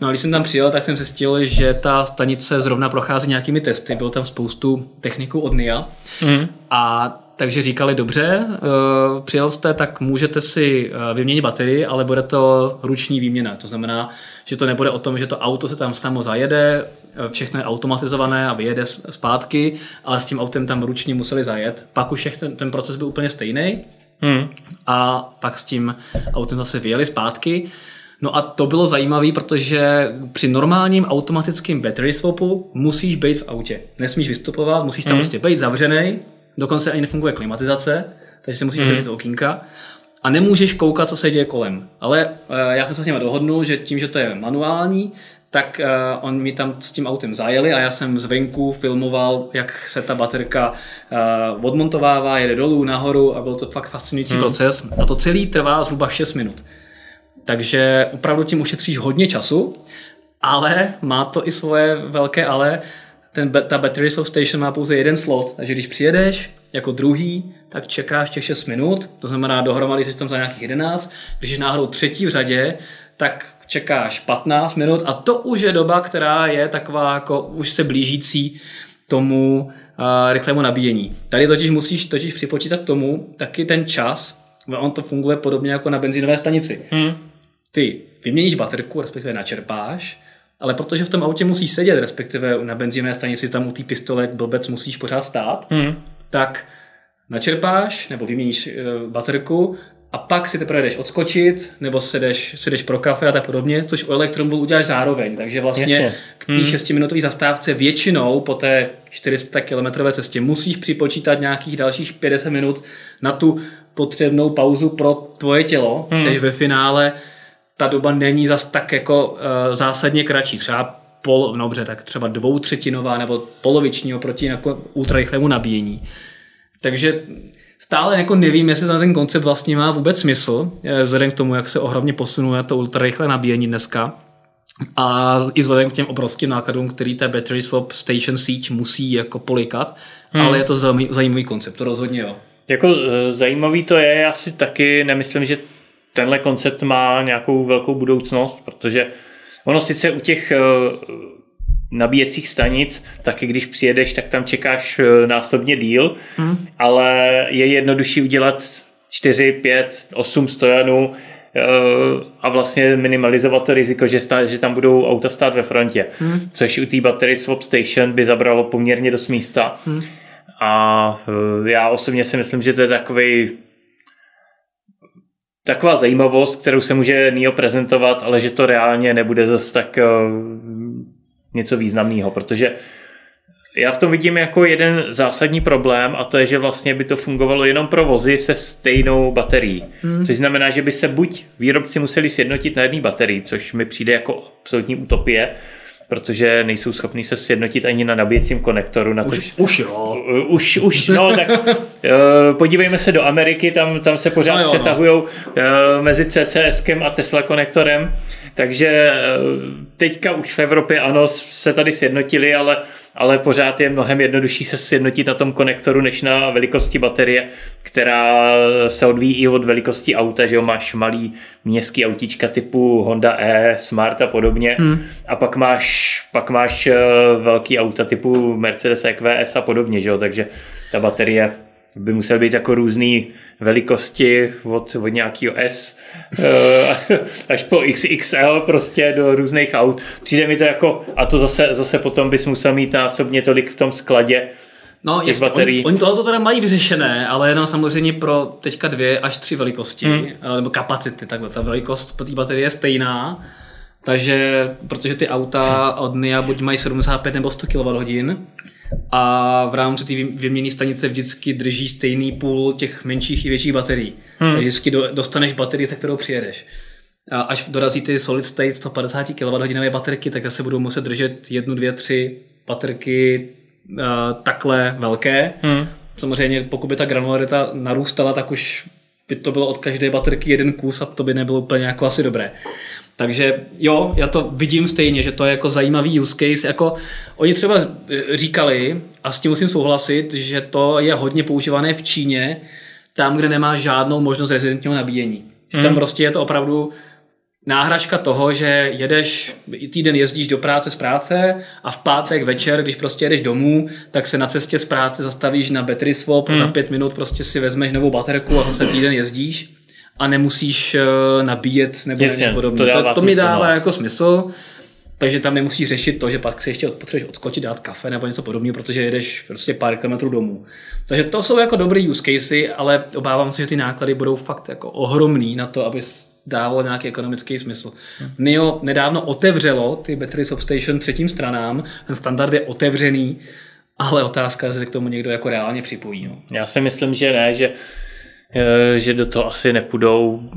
No a když jsem tam přijel, tak jsem zjistil, že ta stanice zrovna prochází nějakými testy, bylo tam spoustu techniků od NIA mm. a takže říkali, dobře, eh, přijel jste, tak můžete si eh, vyměnit baterii, ale bude to ruční výměna. To znamená, že to nebude o tom, že to auto se tam samo zajede, eh, všechno je automatizované a vyjede zpátky, ale s tím autem tam ručně museli zajet. Pak už ten, ten proces byl úplně stejný hmm. a pak s tím autem zase vyjeli zpátky. No a to bylo zajímavé, protože při normálním automatickém battery swapu musíš být v autě. Nesmíš vystupovat, musíš tam hmm. prostě být zavřený, dokonce ani nefunguje klimatizace, takže si musíš mm. to okýnka a nemůžeš koukat, co se děje kolem. Ale uh, já jsem se s nimi dohodnul, že tím, že to je manuální, tak uh, on mi tam s tím autem zajeli a já jsem zvenku filmoval, jak se ta baterka uh, odmontovává, jede dolů, nahoru a byl to fakt fascinující hmm. proces. A to celý trvá zhruba 6 minut. Takže opravdu tím ušetříš hodně času, ale má to i svoje velké ale ten, ta battery swap station má pouze jeden slot, takže když přijedeš jako druhý, tak čekáš těch 6 minut, to znamená dohromady jsi tam za nějakých 11, když jsi náhodou třetí v řadě, tak čekáš 15 minut a to už je doba, která je taková jako už se blížící tomu uh, rychlému nabíjení. Tady totiž musíš totiž připočítat tomu taky ten čas, on to funguje podobně jako na benzínové stanici. Hmm. Ty vyměníš baterku, respektive načerpáš, ale protože v tom autě musíš sedět, respektive na benzínové stanici tam u té pistole jak blbec musíš pořád stát, Hmm. tak načerpáš nebo vyměníš e, baterku a pak si teprve jdeš odskočit, nebo si jdeš, si jdeš pro kafe a tak podobně, což u Electromobilu uděláš zároveň. Takže vlastně Jasně. k té 6-minutové zastávce většinou po té 400 km cestě musíš připočítat nějakých dalších 50 minut na tu potřebnou pauzu pro tvoje tělo, hmm. takže ve finále ta doba není zas tak jako uh, zásadně kratší. Třeba pol, no dobře, tak třeba dvoutřetinová nebo poloviční oproti jako ultrarychlému nabíjení. Takže stále jako nevím, jestli ten koncept vlastně má vůbec smysl, eh, vzhledem k tomu, jak se ohromně posunuje to ultrarychlé nabíjení dneska. A i vzhledem k těm obrovským nákladům, který ta battery swap station síť musí jako polikat, hmm. ale je to zajímavý, koncept, to rozhodně jo. Jako eh, zajímavý to je, já si taky nemyslím, že tenhle koncept má nějakou velkou budoucnost, protože ono sice u těch eh, nabíjecích stanic, taky když přijedeš, tak tam čekáš eh, násobně díl, hmm. ale je jednodušší udělat 4, 5, 8 stojanů eh, a vlastně minimalizovat to riziko, že, stá, že tam budou auta stát ve frontě. Hmm. Což u té battery swap station by zabralo poměrně dost místa. Hmm. A já osobně si myslím, že to je takový taková zajímavost, kterou se může NIO prezentovat, ale že to reálně nebude zase tak uh, něco významného, protože já v tom vidím jako jeden zásadní problém a to je, že vlastně by to fungovalo jenom pro vozy se stejnou baterií. Hmm. Což znamená, že by se buď výrobci museli sjednotit na jedné baterii, což mi přijde jako absolutní utopie, protože nejsou schopní se sjednotit ani na nabíjecím konektoru. Na už, to, už jo. Už, už, no tak podívejme se do Ameriky, tam, tam se pořád no jo, přetahují no. mezi CCSkem a Tesla konektorem, takže teďka už v Evropě ano, se tady sjednotili, ale, ale pořád je mnohem jednodušší se sjednotit na tom konektoru, než na velikosti baterie, která se odvíjí i od velikosti auta, že jo, máš malý městský autička typu Honda E, Smart a podobně. Hmm. a pak máš, pak máš velký auta typu Mercedes EQS a podobně, že jo, takže ta baterie by musel být jako různý velikosti od, od nějakého S až po XXL prostě do různých aut. Přijde mi to jako, a to zase, zase potom bys musel mít násobně tolik v tom skladě, No, jest, baterií. Oni, oni tohoto teda mají vyřešené, ale jenom samozřejmě pro teďka dvě až tři velikosti, hmm. nebo kapacity, takhle. Ta velikost té baterie je stejná, takže, protože ty auta od NIA buď mají 75 nebo 100 kWh, a v rámci té vymění stanice vždycky drží stejný půl těch menších i větších baterií. Hmm. Takže vždycky dostaneš baterii, se kterou přijedeš. A až dorazí ty solid state 150 kWh baterky, tak se budou muset držet jednu, dvě, tři baterky uh, takhle velké. Hmm. Samozřejmě, pokud by ta granularita narůstala, tak už by to bylo od každé baterky jeden kus a to by nebylo úplně jako asi dobré. Takže jo, já to vidím stejně, že to je jako zajímavý use case. Jako oni třeba říkali, a s tím musím souhlasit, že to je hodně používané v Číně, tam, kde nemá žádnou možnost rezidentního nabíjení. Že tam prostě je to opravdu náhražka toho, že jedeš, týden jezdíš do práce z práce a v pátek večer, když prostě jedeš domů, tak se na cestě z práce zastavíš na battery swap, mm. za pět minut prostě si vezmeš novou baterku a zase týden jezdíš a nemusíš uh, nabíjet nebo něco podobně. To, to, to mi dává no. jako smysl, takže tam nemusíš řešit to, že pak si ještě potřebuješ odskočit, dát kafe nebo něco podobného, protože jedeš prostě pár kilometrů domů. Takže to jsou jako dobré use casey, ale obávám se, že ty náklady budou fakt jako ohromný na to, aby dávalo nějaký ekonomický smysl. Hmm. NIO nedávno otevřelo ty battery substation třetím stranám, ten standard je otevřený, ale otázka je, jestli k tomu někdo jako reálně připojí. No. Já si myslím, že ne, že Eh, že do toho asi nepůjdou.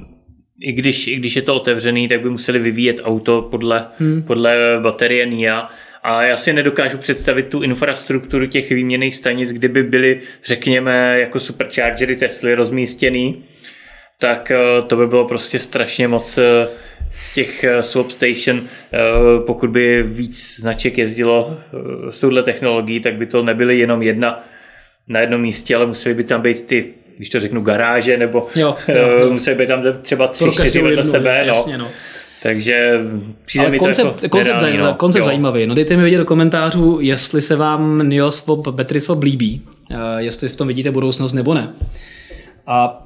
I když, I když je to otevřený, tak by museli vyvíjet auto podle, hmm. podle baterie NIA. A já si nedokážu představit tu infrastrukturu těch výměných stanic, kdyby byly, řekněme, jako superchargery Tesly rozmístěný, tak eh, to by bylo prostě strašně moc eh, těch swap station, pokud by víc značek jezdilo s touhle technologií, tak by to nebyly jenom jedna na jednom místě, ale museli by tam být ty když to řeknu, garáže, nebo jo, jo, jo. musí být tam třeba tři, čtyři vedle sebe. No. Jasně, no. Takže přijde Ale mi koncept, to jako koncept, nereální, no. koncept zajímavý. No dejte mi vědět do komentářů, jestli se vám Battery Swap líbí, jestli v tom vidíte budoucnost nebo ne. A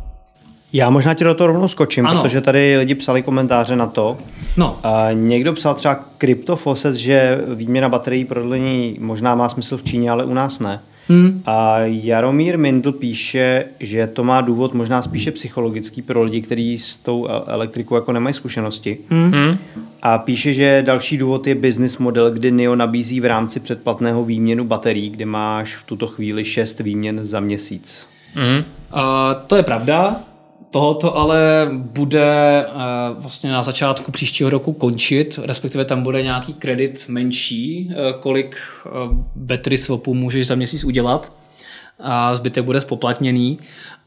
Já možná ti do toho rovnou skočím, Ano. protože tady lidi psali komentáře na to. No, A někdo psal třeba CryptoFosset, že výměna baterií prodlení možná má smysl v Číně, ale u nás ne. Hmm. A Jaromír Mindl píše, že to má důvod možná spíše psychologický pro lidi, kteří s tou el- elektrikou jako nemají zkušenosti. Hmm. A píše, že další důvod je business model, kdy NIO nabízí v rámci předplatného výměnu baterií, kde máš v tuto chvíli šest výměn za měsíc. Mhm. Uh, to je pravda. Tohoto ale bude uh, vlastně na začátku příštího roku končit, respektive tam bude nějaký kredit menší, uh, kolik uh, battery swapů můžeš za měsíc udělat a zbytek bude spoplatněný.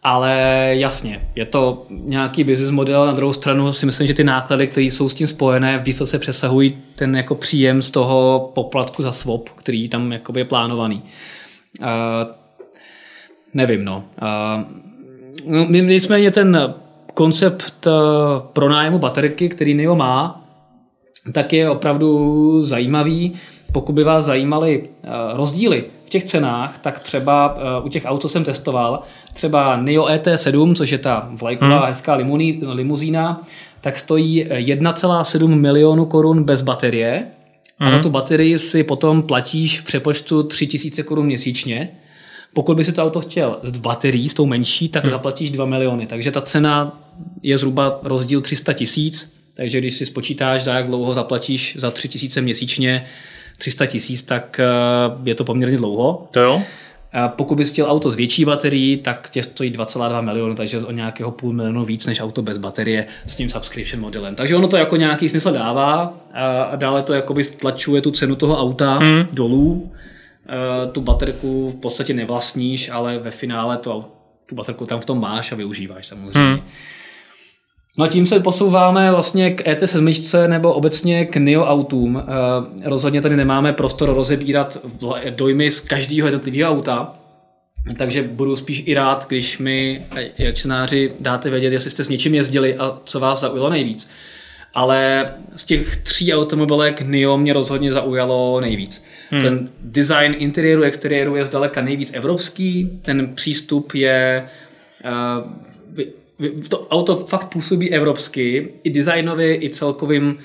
Ale jasně, je to nějaký business model, na druhou stranu si myslím, že ty náklady, které jsou s tím spojené, vysoce přesahují ten jako příjem z toho poplatku za swap, který tam je plánovaný. Uh, nevím, no. Uh, No, my- nicméně ten koncept eh, pronájmu baterky, který NIO má, tak je opravdu zajímavý. Pokud by vás zajímaly eh, rozdíly v těch cenách, tak třeba eh, u těch aut, co jsem testoval, třeba NIO ET7, což je ta vlajková hmm. hezká limuní, limuzína, tak stojí 1,7 milionu korun bez baterie a za tu baterii si potom platíš v přepočtu 3000 korun měsíčně. Pokud by si to auto chtěl s baterií, s tou menší, tak zaplatíš 2 miliony. Takže ta cena je zhruba rozdíl 300 tisíc. Takže když si spočítáš, za jak dlouho zaplatíš za 3 tisíce měsíčně 300 tisíc, tak eh, je to poměrně dlouho. To jo? A pokud bys chtěl auto s větší baterií, tak tě stojí 2,2 milionu, takže o nějakého půl milionu víc než auto bez baterie s tím subscription modelem. Takže ono to jako nějaký smysl dává a dále to jakoby stlačuje tu cenu toho auta hmm. dolů. E, Tu baterku v podstatě nevlastníš, ale ve finále tu, tu baterku tam v tom máš a využíváš samozřejmě. Hmm. No a tím se posouváme vlastně k ET7 nebo obecně k NIO autům. Eh, Rozhodně tady nemáme prostor rozebírat dojmy z každého jednotlivého auta, takže budu spíš i rád, když mi eh, jak čtenáři dáte vědět, jestli jste s něčím jezdili a co vás zaujalo nejvíc. Ale z těch tří automobilek NIO mě rozhodně zaujalo nejvíc. Hmm. Ten design interiéru, exteriéru je zdaleka nejvíc evropský, ten přístup je uh, to auto fakt působí evropsky, i designově, i celkovým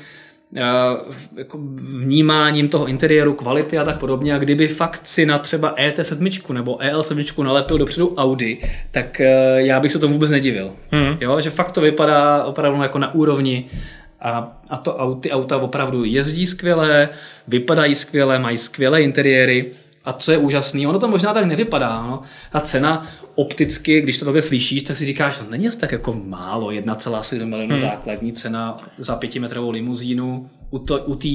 eh, jako vnímáním toho interiéru, kvality a tak podobně. A kdyby fakt si na třeba ET7 nebo EL7 nalepil dopředu Audi, tak eh, já bych se tomu vůbec nedivil. Mhm. Jo, že fakt to vypadá opravdu jako na úrovni a, a to, ty auta opravdu jezdí skvěle, vypadají skvěle, mají skvělé interiéry a co je úžasný, ono to možná tak nevypadá. No. Ta cena opticky, když to takhle slyšíš, tak si říkáš, no není tak jako málo, 1,7 milionu hmm. základní cena za pětimetrovou limuzínu. U, to, u té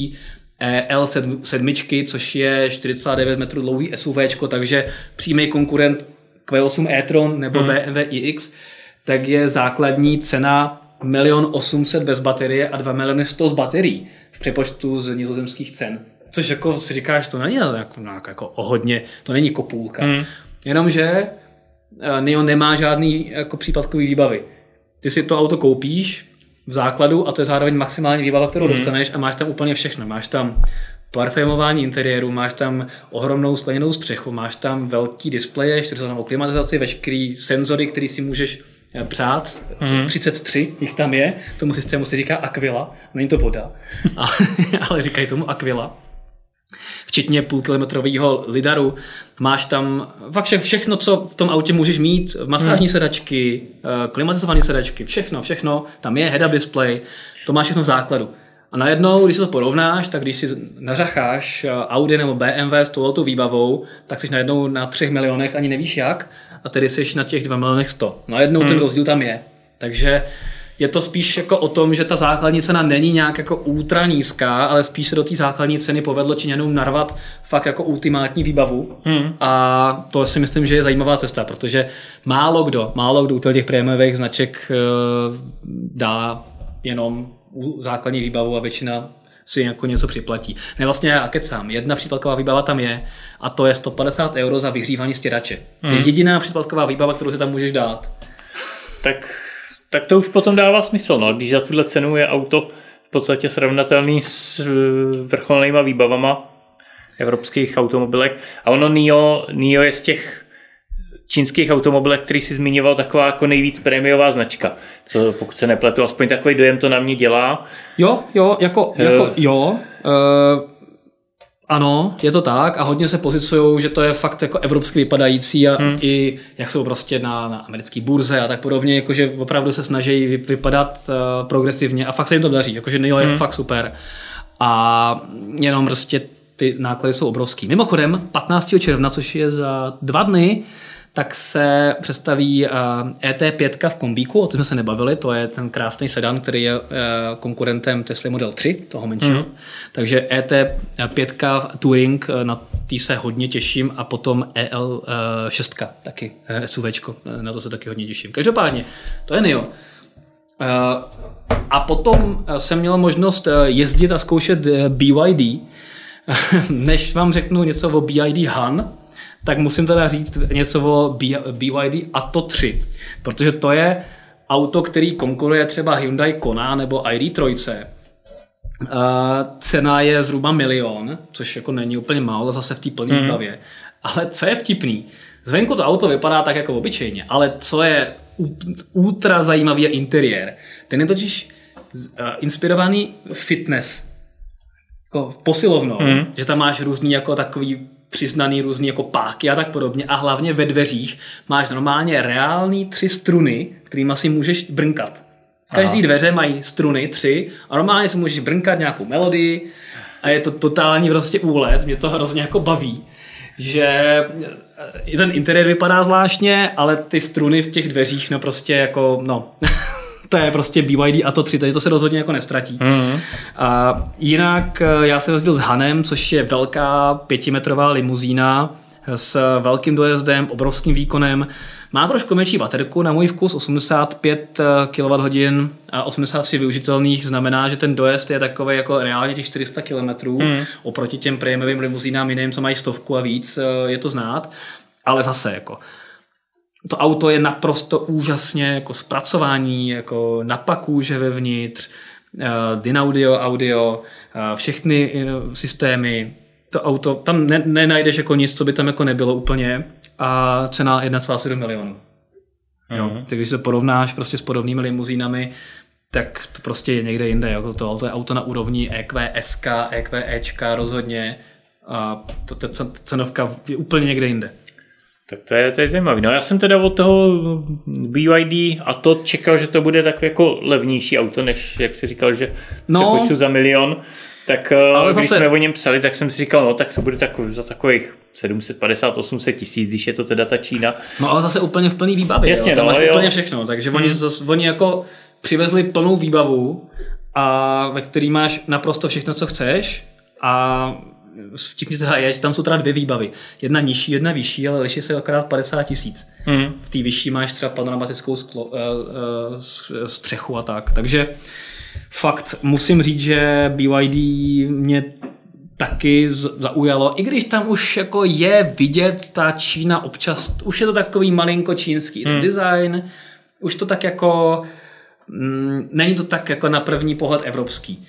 L7, což je 49 metrů dlouhý SUV, takže přímý konkurent Q8 e-tron nebo hmm. BMW iX, tak je základní cena 1 800 bez baterie a 2 miliony 100 z baterií v přepočtu z nizozemských cen. Což jako si říkáš, to není jako, jako, jako o hodně, to není kopůlka. Hmm. Jenomže eh, Nio nemá žádný jako případkový výbavy. Ty si to auto koupíš v základu a to je zároveň maximální výbava, kterou dostaneš a máš tam úplně všechno. Máš tam parfémování interiéru, máš tam ohromnou skleněnou střechu, máš tam velký displeje, 4 klimatizaci, veškerý senzory, který si můžeš přát. Mm. 33 jich tam je, tomu systému se říká Aquila, není to voda, a, ale říkají tomu Aquila včetně půlkilometrového lidaru. Máš tam fakt vše- všechno, co v tom autě můžeš mít, masážní sedačky, eh, klimatizované sedačky, všechno, všechno, tam je head-up display, to máš všechno v základu. A najednou, když se to porovnáš, tak když si nařacháš eh, Audi nebo BMW s touhletou výbavou, tak jsi najednou na 3 milionech ani nevíš jak, a tedy jsi na těch 2 milionech 100. Najednou ten rozdíl tam je. Takže je to spíš jako o tom, že ta základní cena není nějak jako ultra nízká, ale spíš se do té základní ceny povedlo Číňanům narvat fakt jako ultimátní výbavu. Hmm. A to si myslím, že je zajímavá cesta, protože málo kdo, málo kdo u těch prémiových značek eh, dá jenom základní výbavu a většina si jako něco připlatí. Ne vlastně já kecám. Jedna příplatková výbava tam je a to je 150 euro za vyhřívání stěrače. To je jediná příplatková výbava, kterou si tam můžeš dát. Tak, tak to už potom dává smysl, no. Když za tuhle cenu je auto v podstatě srovnatelný s eh, vrcholnýma výbavama evropských automobilek. A ono NIO, NIO je z těch čínských automobilech, který si zmiňoval, taková jako nejvíc prémiová značka. Co, pokud se nepletu, aspoň takový dojem to na mě dělá. Jo, jo, jako, jako jo. Uh, ano, je to tak a hodně se pozicují, že to je fakt jako evropsky vypadající a hmm. i jak jsou prostě na, na americké burze a tak podobně, jakože opravdu se snaží vypadat uh, progresivně a fakt se jim to daří, jakože je hmm. fakt super. A jenom prostě ty náklady jsou obrovský. Mimochodem, 15. června, což je za dva dny, tak se představí ET5 v kombíku, o tom jsme se nebavili, to je ten krásný sedan, který je konkurentem Tesla Model 3, toho menšího. Mm. Takže ET5 Touring, na tý se hodně těším a potom EL6 taky, e, SUVčko, na to se taky hodně těším. Každopádně, to je NIO. A potom jsem měl možnost jezdit a zkoušet e, BYD, než vám řeknu něco o BYD Han, tak musím teda říct něco o BYD a to 3, protože to je auto, který konkuruje třeba Hyundai Kona nebo ID3. Uh, cena je zhruba milion, což jako není úplně málo zase v té plné hmm. výbavě. Ale co je vtipný, zvenku to auto vypadá tak jako obyčejně, ale co je ultra zajímavý je interiér. Ten je totiž uh, inspirovaný fitness jako posilovnou, hmm. že tam máš různý jako takový přiznaný různý jako páky a tak podobně a hlavně ve dveřích máš normálně reální tři struny, kterými si můžeš brnkat. Každý Aha. dveře mají struny, tři a normálně si můžeš brnkat nějakou melodii a je to totální prostě úlet, mě to hrozně jako baví že ten interiér vypadá zvláštně, ale ty struny v těch dveřích, no prostě jako, no, to je prostě BYD a to 3, takže to se rozhodně jako nestratí. Mm-hmm. A jinak eh, já jsem jezdil s Hanem, což je velká pětimetrová limuzína s velkým dojezdem, obrovským výkonem. Má trošku menší baterku, na můj vkus 85 kWh a 83 využitelných, znamená, že ten dojezd je takový jako reálně těch 400 km mm. oproti těm prémiovým limuzínám jiným, co mají stovku a víc, eh, je to znát. Ale zase jako to auto je naprosto úžasně jako zpracování, jako na že vevnitř, uh, Dynaudio, audio, uh, všechny uh, systémy, to auto, tam ne, nenajdeš jako nic, co by tam jako nebylo úplně a cena 1,7 milionů. Mm-hmm. Jo, tak když se porovnáš prostě s podobnými limuzínami, tak to prostě je někde jinde. Jako to auto je auto na úrovni EQ, SK, EQ, Ečka rozhodně a to, to, to, cenovka je úplně někde jinde. Tak to je, to je zajímavé. No já jsem teda od toho BYD a to čekal, že to bude tak jako levnější auto, než jak jsi říkal, že no. se za milion. Tak eh, Ale když zase... jsme o něm psali, tak jsem si říkal, no tak to bude takový, za takových 750-800 tisíc, když je to teda ta Čína. No ale zase úplně v plný výbavě, Jasně, jo? Tam no, máš jo. úplně všechno, takže hmm. oni, to, oni jako přivezli plnou výbavu a ve který máš naprosto všechno, co chceš a vtipně teda je, že tam jsou teda dvě výbavy. Jedna nižší, jedna vyšší, ale liší se akorát 50 tisíc. Mm. V té vyšší máš třeba panoramatickou sklo, uh, uh, střechu a tak. Takže fakt musím říct, že BYD mě taky zaujalo, i když tam už jako je vidět ta Čína občas, už je to takový malinko čínský mm. design, už to tak jako, mm, není to tak jako na první pohled evropský.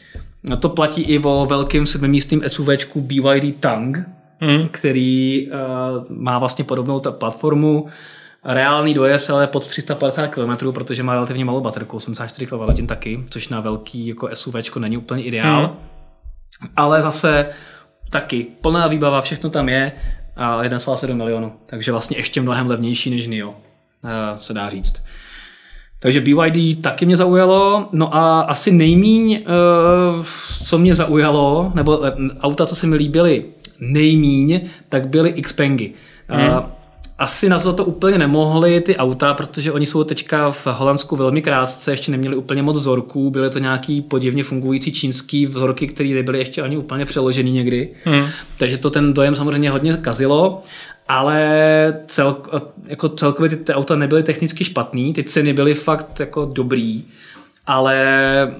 No to platí i o velkým sedmimístným SUVčku BYD Tang, hmm. který uh, má vlastně podobnou ta platformu. Reálný dojezd ale pod 350 km, protože má relativně malou baterku, 84 kWh taky, což na velký jako SUVčko není úplně ideál. Hmm. Ale zase taky plná výbava, všechno tam je a 1,7 milionu. Takže vlastně ještě mnohem levnější než NIO, uh, se dá říct. Takže BYD taky mě zaujalo, no a asi nejmíň, eh, co mě zaujalo, nebo eh, auta, co se mi líbily nejmíň, tak byly Xpengy. Hmm. Asi na to to úplně nemohli ty auta, protože oni jsou teďka v Holandsku velmi krátce, ještě neměli úplně moc vzorků, byly to nějaký podivně fungující čínský vzorky, které nebyly ještě ani úplně přeložený někdy. Hmm. Takže to ten dojem samozřejmě hodně kazilo ale cel, jako celkově ty, ty auta nebyly technicky špatný, ty ceny byly fakt jako dobrý, ale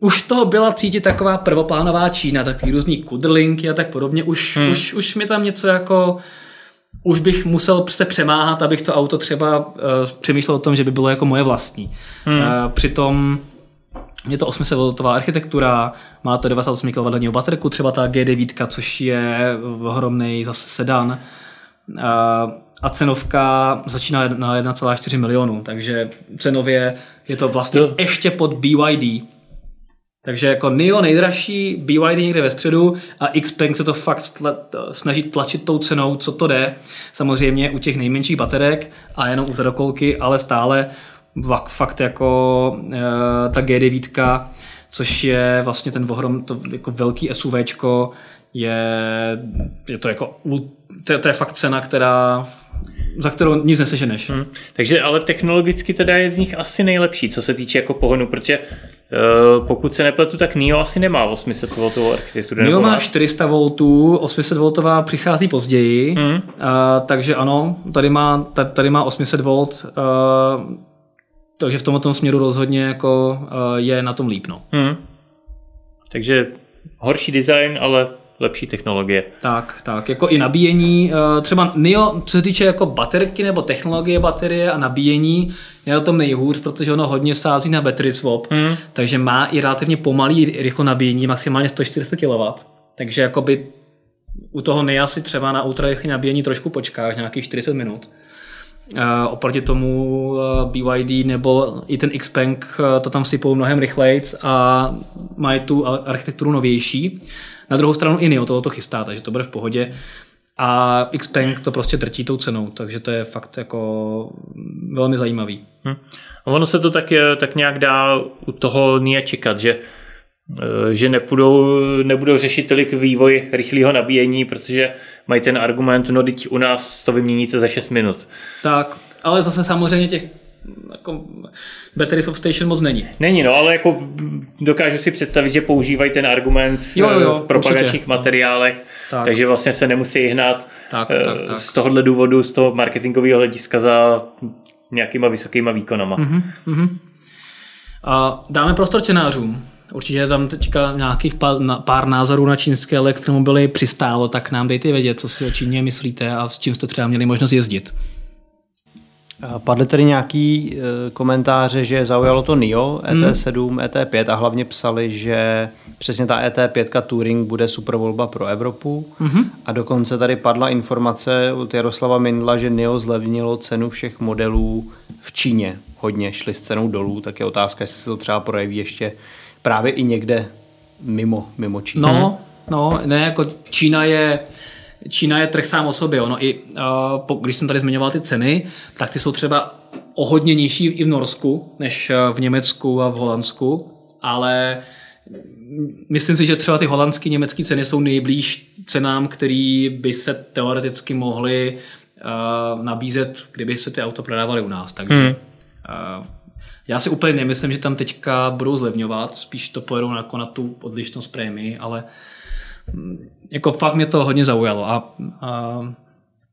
už to byla cítit taková prvoplánová Čína, takový různý kudrlinky a tak podobně, už, hmm. už, už mi tam něco jako už bych musel se přemáhat, abych to auto třeba uh, přemýšlel o tom, že by bylo jako moje vlastní. Hmm. Uh, přitom je to 800V architektura, má to 98 kWh baterku, třeba ta G9, což je ohromný zase sedan. A cenovka začíná na 1,4 milionu, takže cenově je to vlastně to... ještě pod BYD. Takže jako NIO nejdražší, BYD někde ve středu a Xpeng se to fakt snaží tlačit tou cenou, co to jde. Samozřejmě u těch nejmenších baterek a jenom u zadokolky, ale stále fakt jako e, ta G9, což je vlastně ten ohrom, to jako velký SUVčko, je, je to jako, to, to je fakt cena, která za kterou nic neseženeš. Hmm. Takže ale technologicky teda je z nich asi nejlepší, co se týče jako pohonu, protože uh, pokud se nepletu, tak NIO asi nemá 800 V architekturu. NIO má 400 V, 800 V přichází později, hmm. uh, takže ano, tady má, tady má 800 V, uh, takže v tomto směru rozhodně jako uh, je na tom líp. No. Hmm. Takže horší design, ale lepší technologie. Tak, tak, jako i nabíjení, eh, třeba NIO, co se týče jako baterky nebo technologie baterie a nabíjení, je na tom nejhůř, protože ono hodně sází na battery swap, mm. takže má i relativně pomalý rychlo nabíjení, maximálně 140 kW. Takže jakoby u toho NIA si třeba na ultrarychlé nabíjení trošku počkáš, nějakých 40 minut. Uh, oproti tomu uh, eh, BYD nebo i ten Xpeng uh, to tam sypou mnohem rychleji a mají tu architekturu novější. Na druhou stranu i NIO toho to chystá, takže to bude v pohodě. A Xpeng to prostě drtí tou cenou, takže to je fakt jako velmi zajímavý. Hm. Ono se to tak, tak nějak dá u toho NIA čekat, že eh, že nepůjdou, nebudou řešit tolik vývoj rychlého nabíjení, protože mají ten argument, no teď u nás to vyměníte za 6 minut. Tak, ale zase samozřejmě těch jako battery substation moc není. Není, no, ale jako dokážu si představit, že používají ten argument jo, jo, jo, v propagačních určitě. materiálech, tak. takže vlastně se nemusí hnát tak, tak, eh, tak. z tohohle důvodu, z toho marketingového hlediska za nějakýma vysokýma výkonama. Mm-hmm, mm-hmm. A dáme prostor čenářům. Určitě tam teďka nějakých pár, pár názorů na čínské elektromobily přistálo, tak nám dejte vědět, co si o Číně myslíte a s čím jste třeba měli možnost jezdit. Padly tady nějaký e, komentáře, že zaujalo to NIO, ET7, hmm. ET5 a hlavně psali, že přesně ta ET5 Touring bude super volba pro Evropu. Hmm. A dokonce tady padla informace od Jaroslava Mindla, že NIO zlevnilo cenu všech modelů v Číně. Hodně šli s cenou dolů, tak je otázka, jestli se to třeba projeví ještě právě i někde mimo, mimo Čínu. No, no, ne, jako Čína je Čína je trh sám o sobě. Ono i, uh, když jsem tady zmiňoval ty ceny, tak ty jsou třeba o hodně nižší i v Norsku, než uh, v Německu a v Holandsku, ale myslím si, že třeba ty holandské německé ceny jsou nejblíž cenám, které by se teoreticky mohly uh, nabízet, kdyby se ty auto prodávaly u nás. Takže hmm. uh, já si úplně nemyslím, že tam teďka budou zlevňovat, spíš to pojedou jako na tu odlišnost prémii, ale jako fakt mě to hodně zaujalo a, a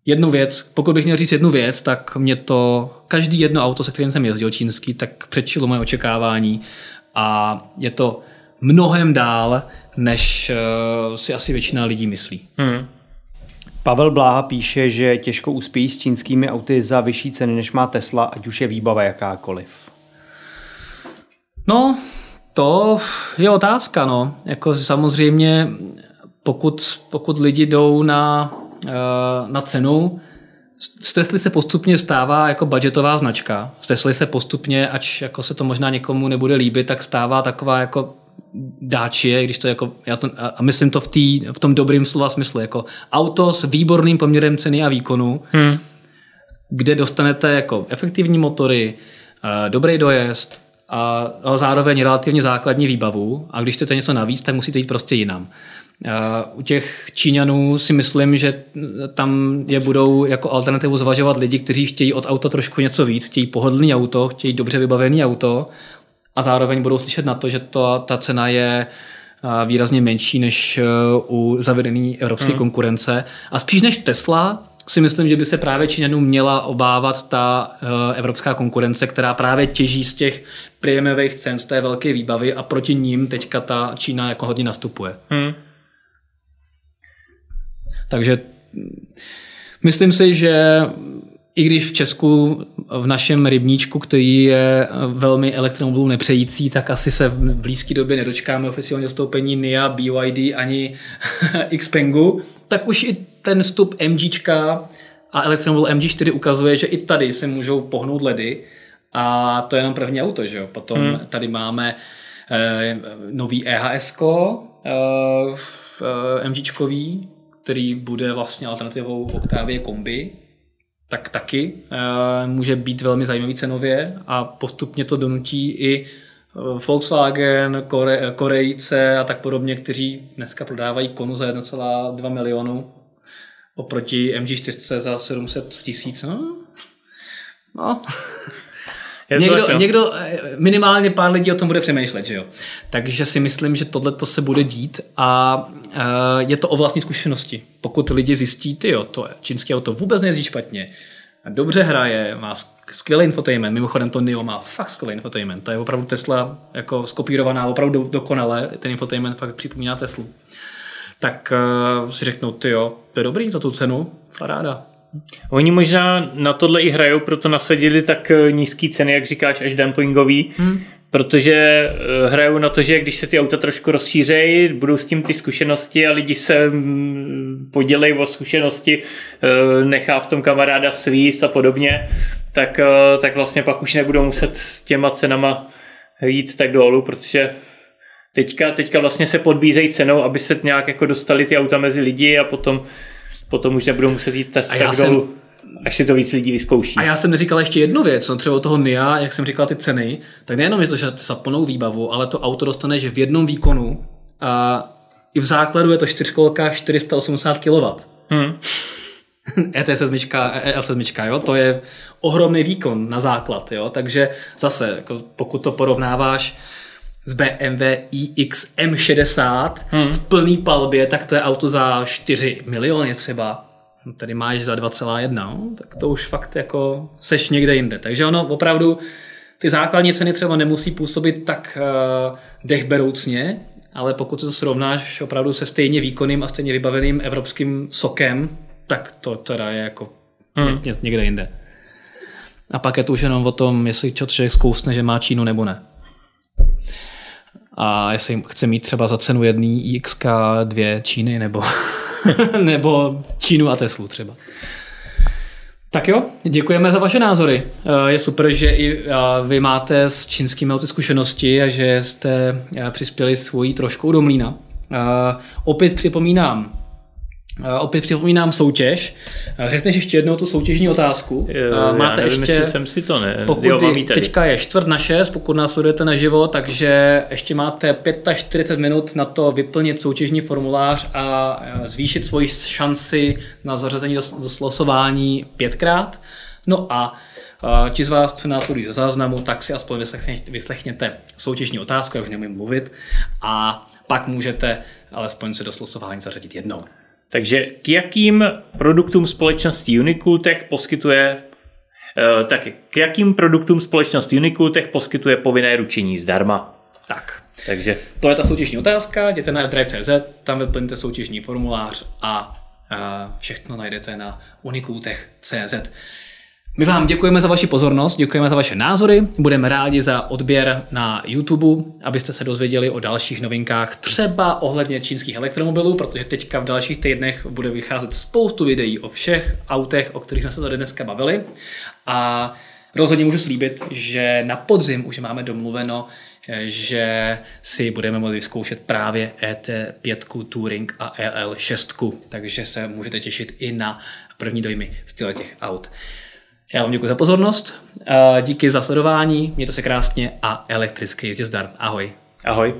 jednu věc, pokud bych měl říct jednu věc, tak mě to, každý jedno auto, se kterým jsem jezdil čínský, tak předčilo moje očekávání a je to mnohem dál, než uh, si asi většina lidí myslí. Hmm. Pavel Bláha píše, že těžko uspějí s čínskými auty za vyšší ceny, než má Tesla, ať už je výbava jakákoliv. No, to je otázka, no. Jako samozřejmě pokud, pokud lidi jdou na, eh, na cenu, z Tesly se postupně stává jako budgetová značka. Z Tesly se postupně, ač jako se to možná někomu nebude líbit, tak stává taková jako dáčie, když to jako, já to, a myslím to v, tý, v tom dobrým slova smyslu, jako auto s výborným poměrem ceny a výkonu, hmm. kde dostanete jako efektivní motory, eh, dobrý dojezd, a, a zároveň relativně základní výbavu a když chcete něco navíc, tak musíte jít prostě jinam. U těch Číňanů si myslím, že tam je budou jako alternativu zvažovat lidi, kteří chtějí od auta trošku něco víc, chtějí pohodlný auto, chtějí dobře vybavený auto a zároveň budou slyšet na to, že to, ta cena je výrazně menší než e, u zavedené evropské hmm. konkurence. A spíš než Tesla si myslím, že by se právě Číňanům měla obávat ta evropská konkurence, která právě těží z těch prémiových cen, z té velké výbavy a proti ním teďka ta Čína jako hodně nastupuje. Hmm. Takže myslím si, že i když v Česku v našem rybníčku, který je velmi elektromobilů nepřející, tak asi se v blízké době nedočkáme oficiálně zastoupení NIA, BYD ani Xpengu, tak už i ten vstup MGčka A Electromobil MG4 ukazuje, že i tady se můžou pohnout ledy a to je jenom první auto, že jo. Potom hmm. tady máme eh, nový EHS, eh, eh, MGčkový, který bude vlastně alternativou Octavie kombi, tak taky eh, může být velmi zajímavý cenově a postupně to donutí i eh, Volkswagen, Kore, Korejce a tak podobně, kteří dneska prodávají konu za 1,2 milionu oproti MG4 za 700 tisíc. No, no. někdo, tak, někdo, eh, minimálně pár lidí o tom bude přemýšlet, že jo. Takže si myslím, že tohle to se bude dít a uh, je to o vlastní zkušenosti. Pokud lidi zjistí, ty jo, to čínské auto vůbec nejezdí špatně, dobře hraje, má skvělý infotainment, mimochodem to NIO má fakt skvělý infotainment, to je opravdu Tesla jako skopírovaná, opravdu dokonale, ten infotainment fakt připomíná Teslu. Tak uh, si řeknou, ty jo, to je dobrý za tu cenu, faráda, Oni možná na tohle i hrajou, proto nasadili tak eh, nízký ceny, jak říkáš, až dumpingový, hmm. protože eh, hrajou na to, že když se ty auta trošku rozšířejí, budou s tím ty zkušenosti a lidi se mm, podělejí o zkušenosti, eh, nechá v tom kamaráda svíst a podobně, tak, tak vlastně pak už nebudou muset s těma cenama jít tak dolů, protože teďka, teďka vlastně se podbízejí cenou, aby se nějak jako dostali ty auta mezi lidi a potom potom už nebudou muset jít tak, tak jsem... dolů, až si to víc lidí vyzkouší. A já jsem neříkal ještě jednu věc, no třeba toho NIA, jak jsem říkal ty ceny, tak nejenom je to, že za plnou výbavu, ale to auto dostaneš v jednom výkonu a i v základu je to čtyřkolka 480 kW. Hmm. ET7, EL7, jo, to je ohromný výkon na základ, jo, takže zase, jako pokud to porovnáváš z BMW iX M60 hmm. v plný palbě, tak to je auto za 4 miliony třeba. Tady máš za 2,1, no? tak to už fakt jako seš někde jinde. Takže ono opravdu ty základní ceny třeba nemusí působit tak uh, dechberoucně, ale pokud se to srovnáš opravdu se stejně výkonným a stejně vybaveným evropským sokem, tak to teda je jako hmm. někde jinde. A pak je to už jenom o tom, jestli člověk zkousne, že má Čínu nebo ne a jestli chce mít třeba za cenu jedný XK dvě Číny nebo, nebo Čínu a Teslu třeba. Tak jo, děkujeme za vaše názory. Eh, je super, že i eh, vy máte s čínskými auty zkušenosti a že jste eh, přispěli svojí trošku do mlína. Opět připomínám, Opět připomínám soutěž. Řekneš ještě jednou tu soutěžní otázku. Jo, Máte já nevím, ještě, jsem si to ne. Pokud jo, mám teďka je čtvrt na šest, pokud nás sledujete naživo, takže ještě máte 45 minut na to vyplnit soutěžní formulář a zvýšit svoji šanci na zařazení do, slosování pětkrát. No a ti z vás, co nás sledují ze záznamu, tak si aspoň vyslechněte, vyslechněte soutěžní otázku, já už nemůžu mluvit, a pak můžete alespoň se do slosování zařadit jednou. Takže k jakým produktům společnosti Unicooltech poskytuje eh, tak k jakým produktům společnost Unicooltech poskytuje povinné ručení zdarma? Tak. Takže to je ta soutěžní otázka, jděte na drive.cz, tam vyplňte soutěžní formulář a všechno najdete na unicooltech.cz. My vám děkujeme za vaši pozornost, děkujeme za vaše názory, budeme rádi za odběr na YouTube, abyste se dozvěděli o dalších novinkách, třeba ohledně čínských elektromobilů, protože teďka v dalších týdnech bude vycházet spoustu videí o všech autech, o kterých jsme se tady dneska bavili. A rozhodně můžu slíbit, že na podzim už máme domluveno, že si budeme moci vyzkoušet právě ET5 Touring a EL6, takže se můžete těšit i na první dojmy z těch aut. Já vám děkuji za pozornost, díky za sledování, mějte se krásně a elektricky jezdě zdar. Ahoj. Ahoj.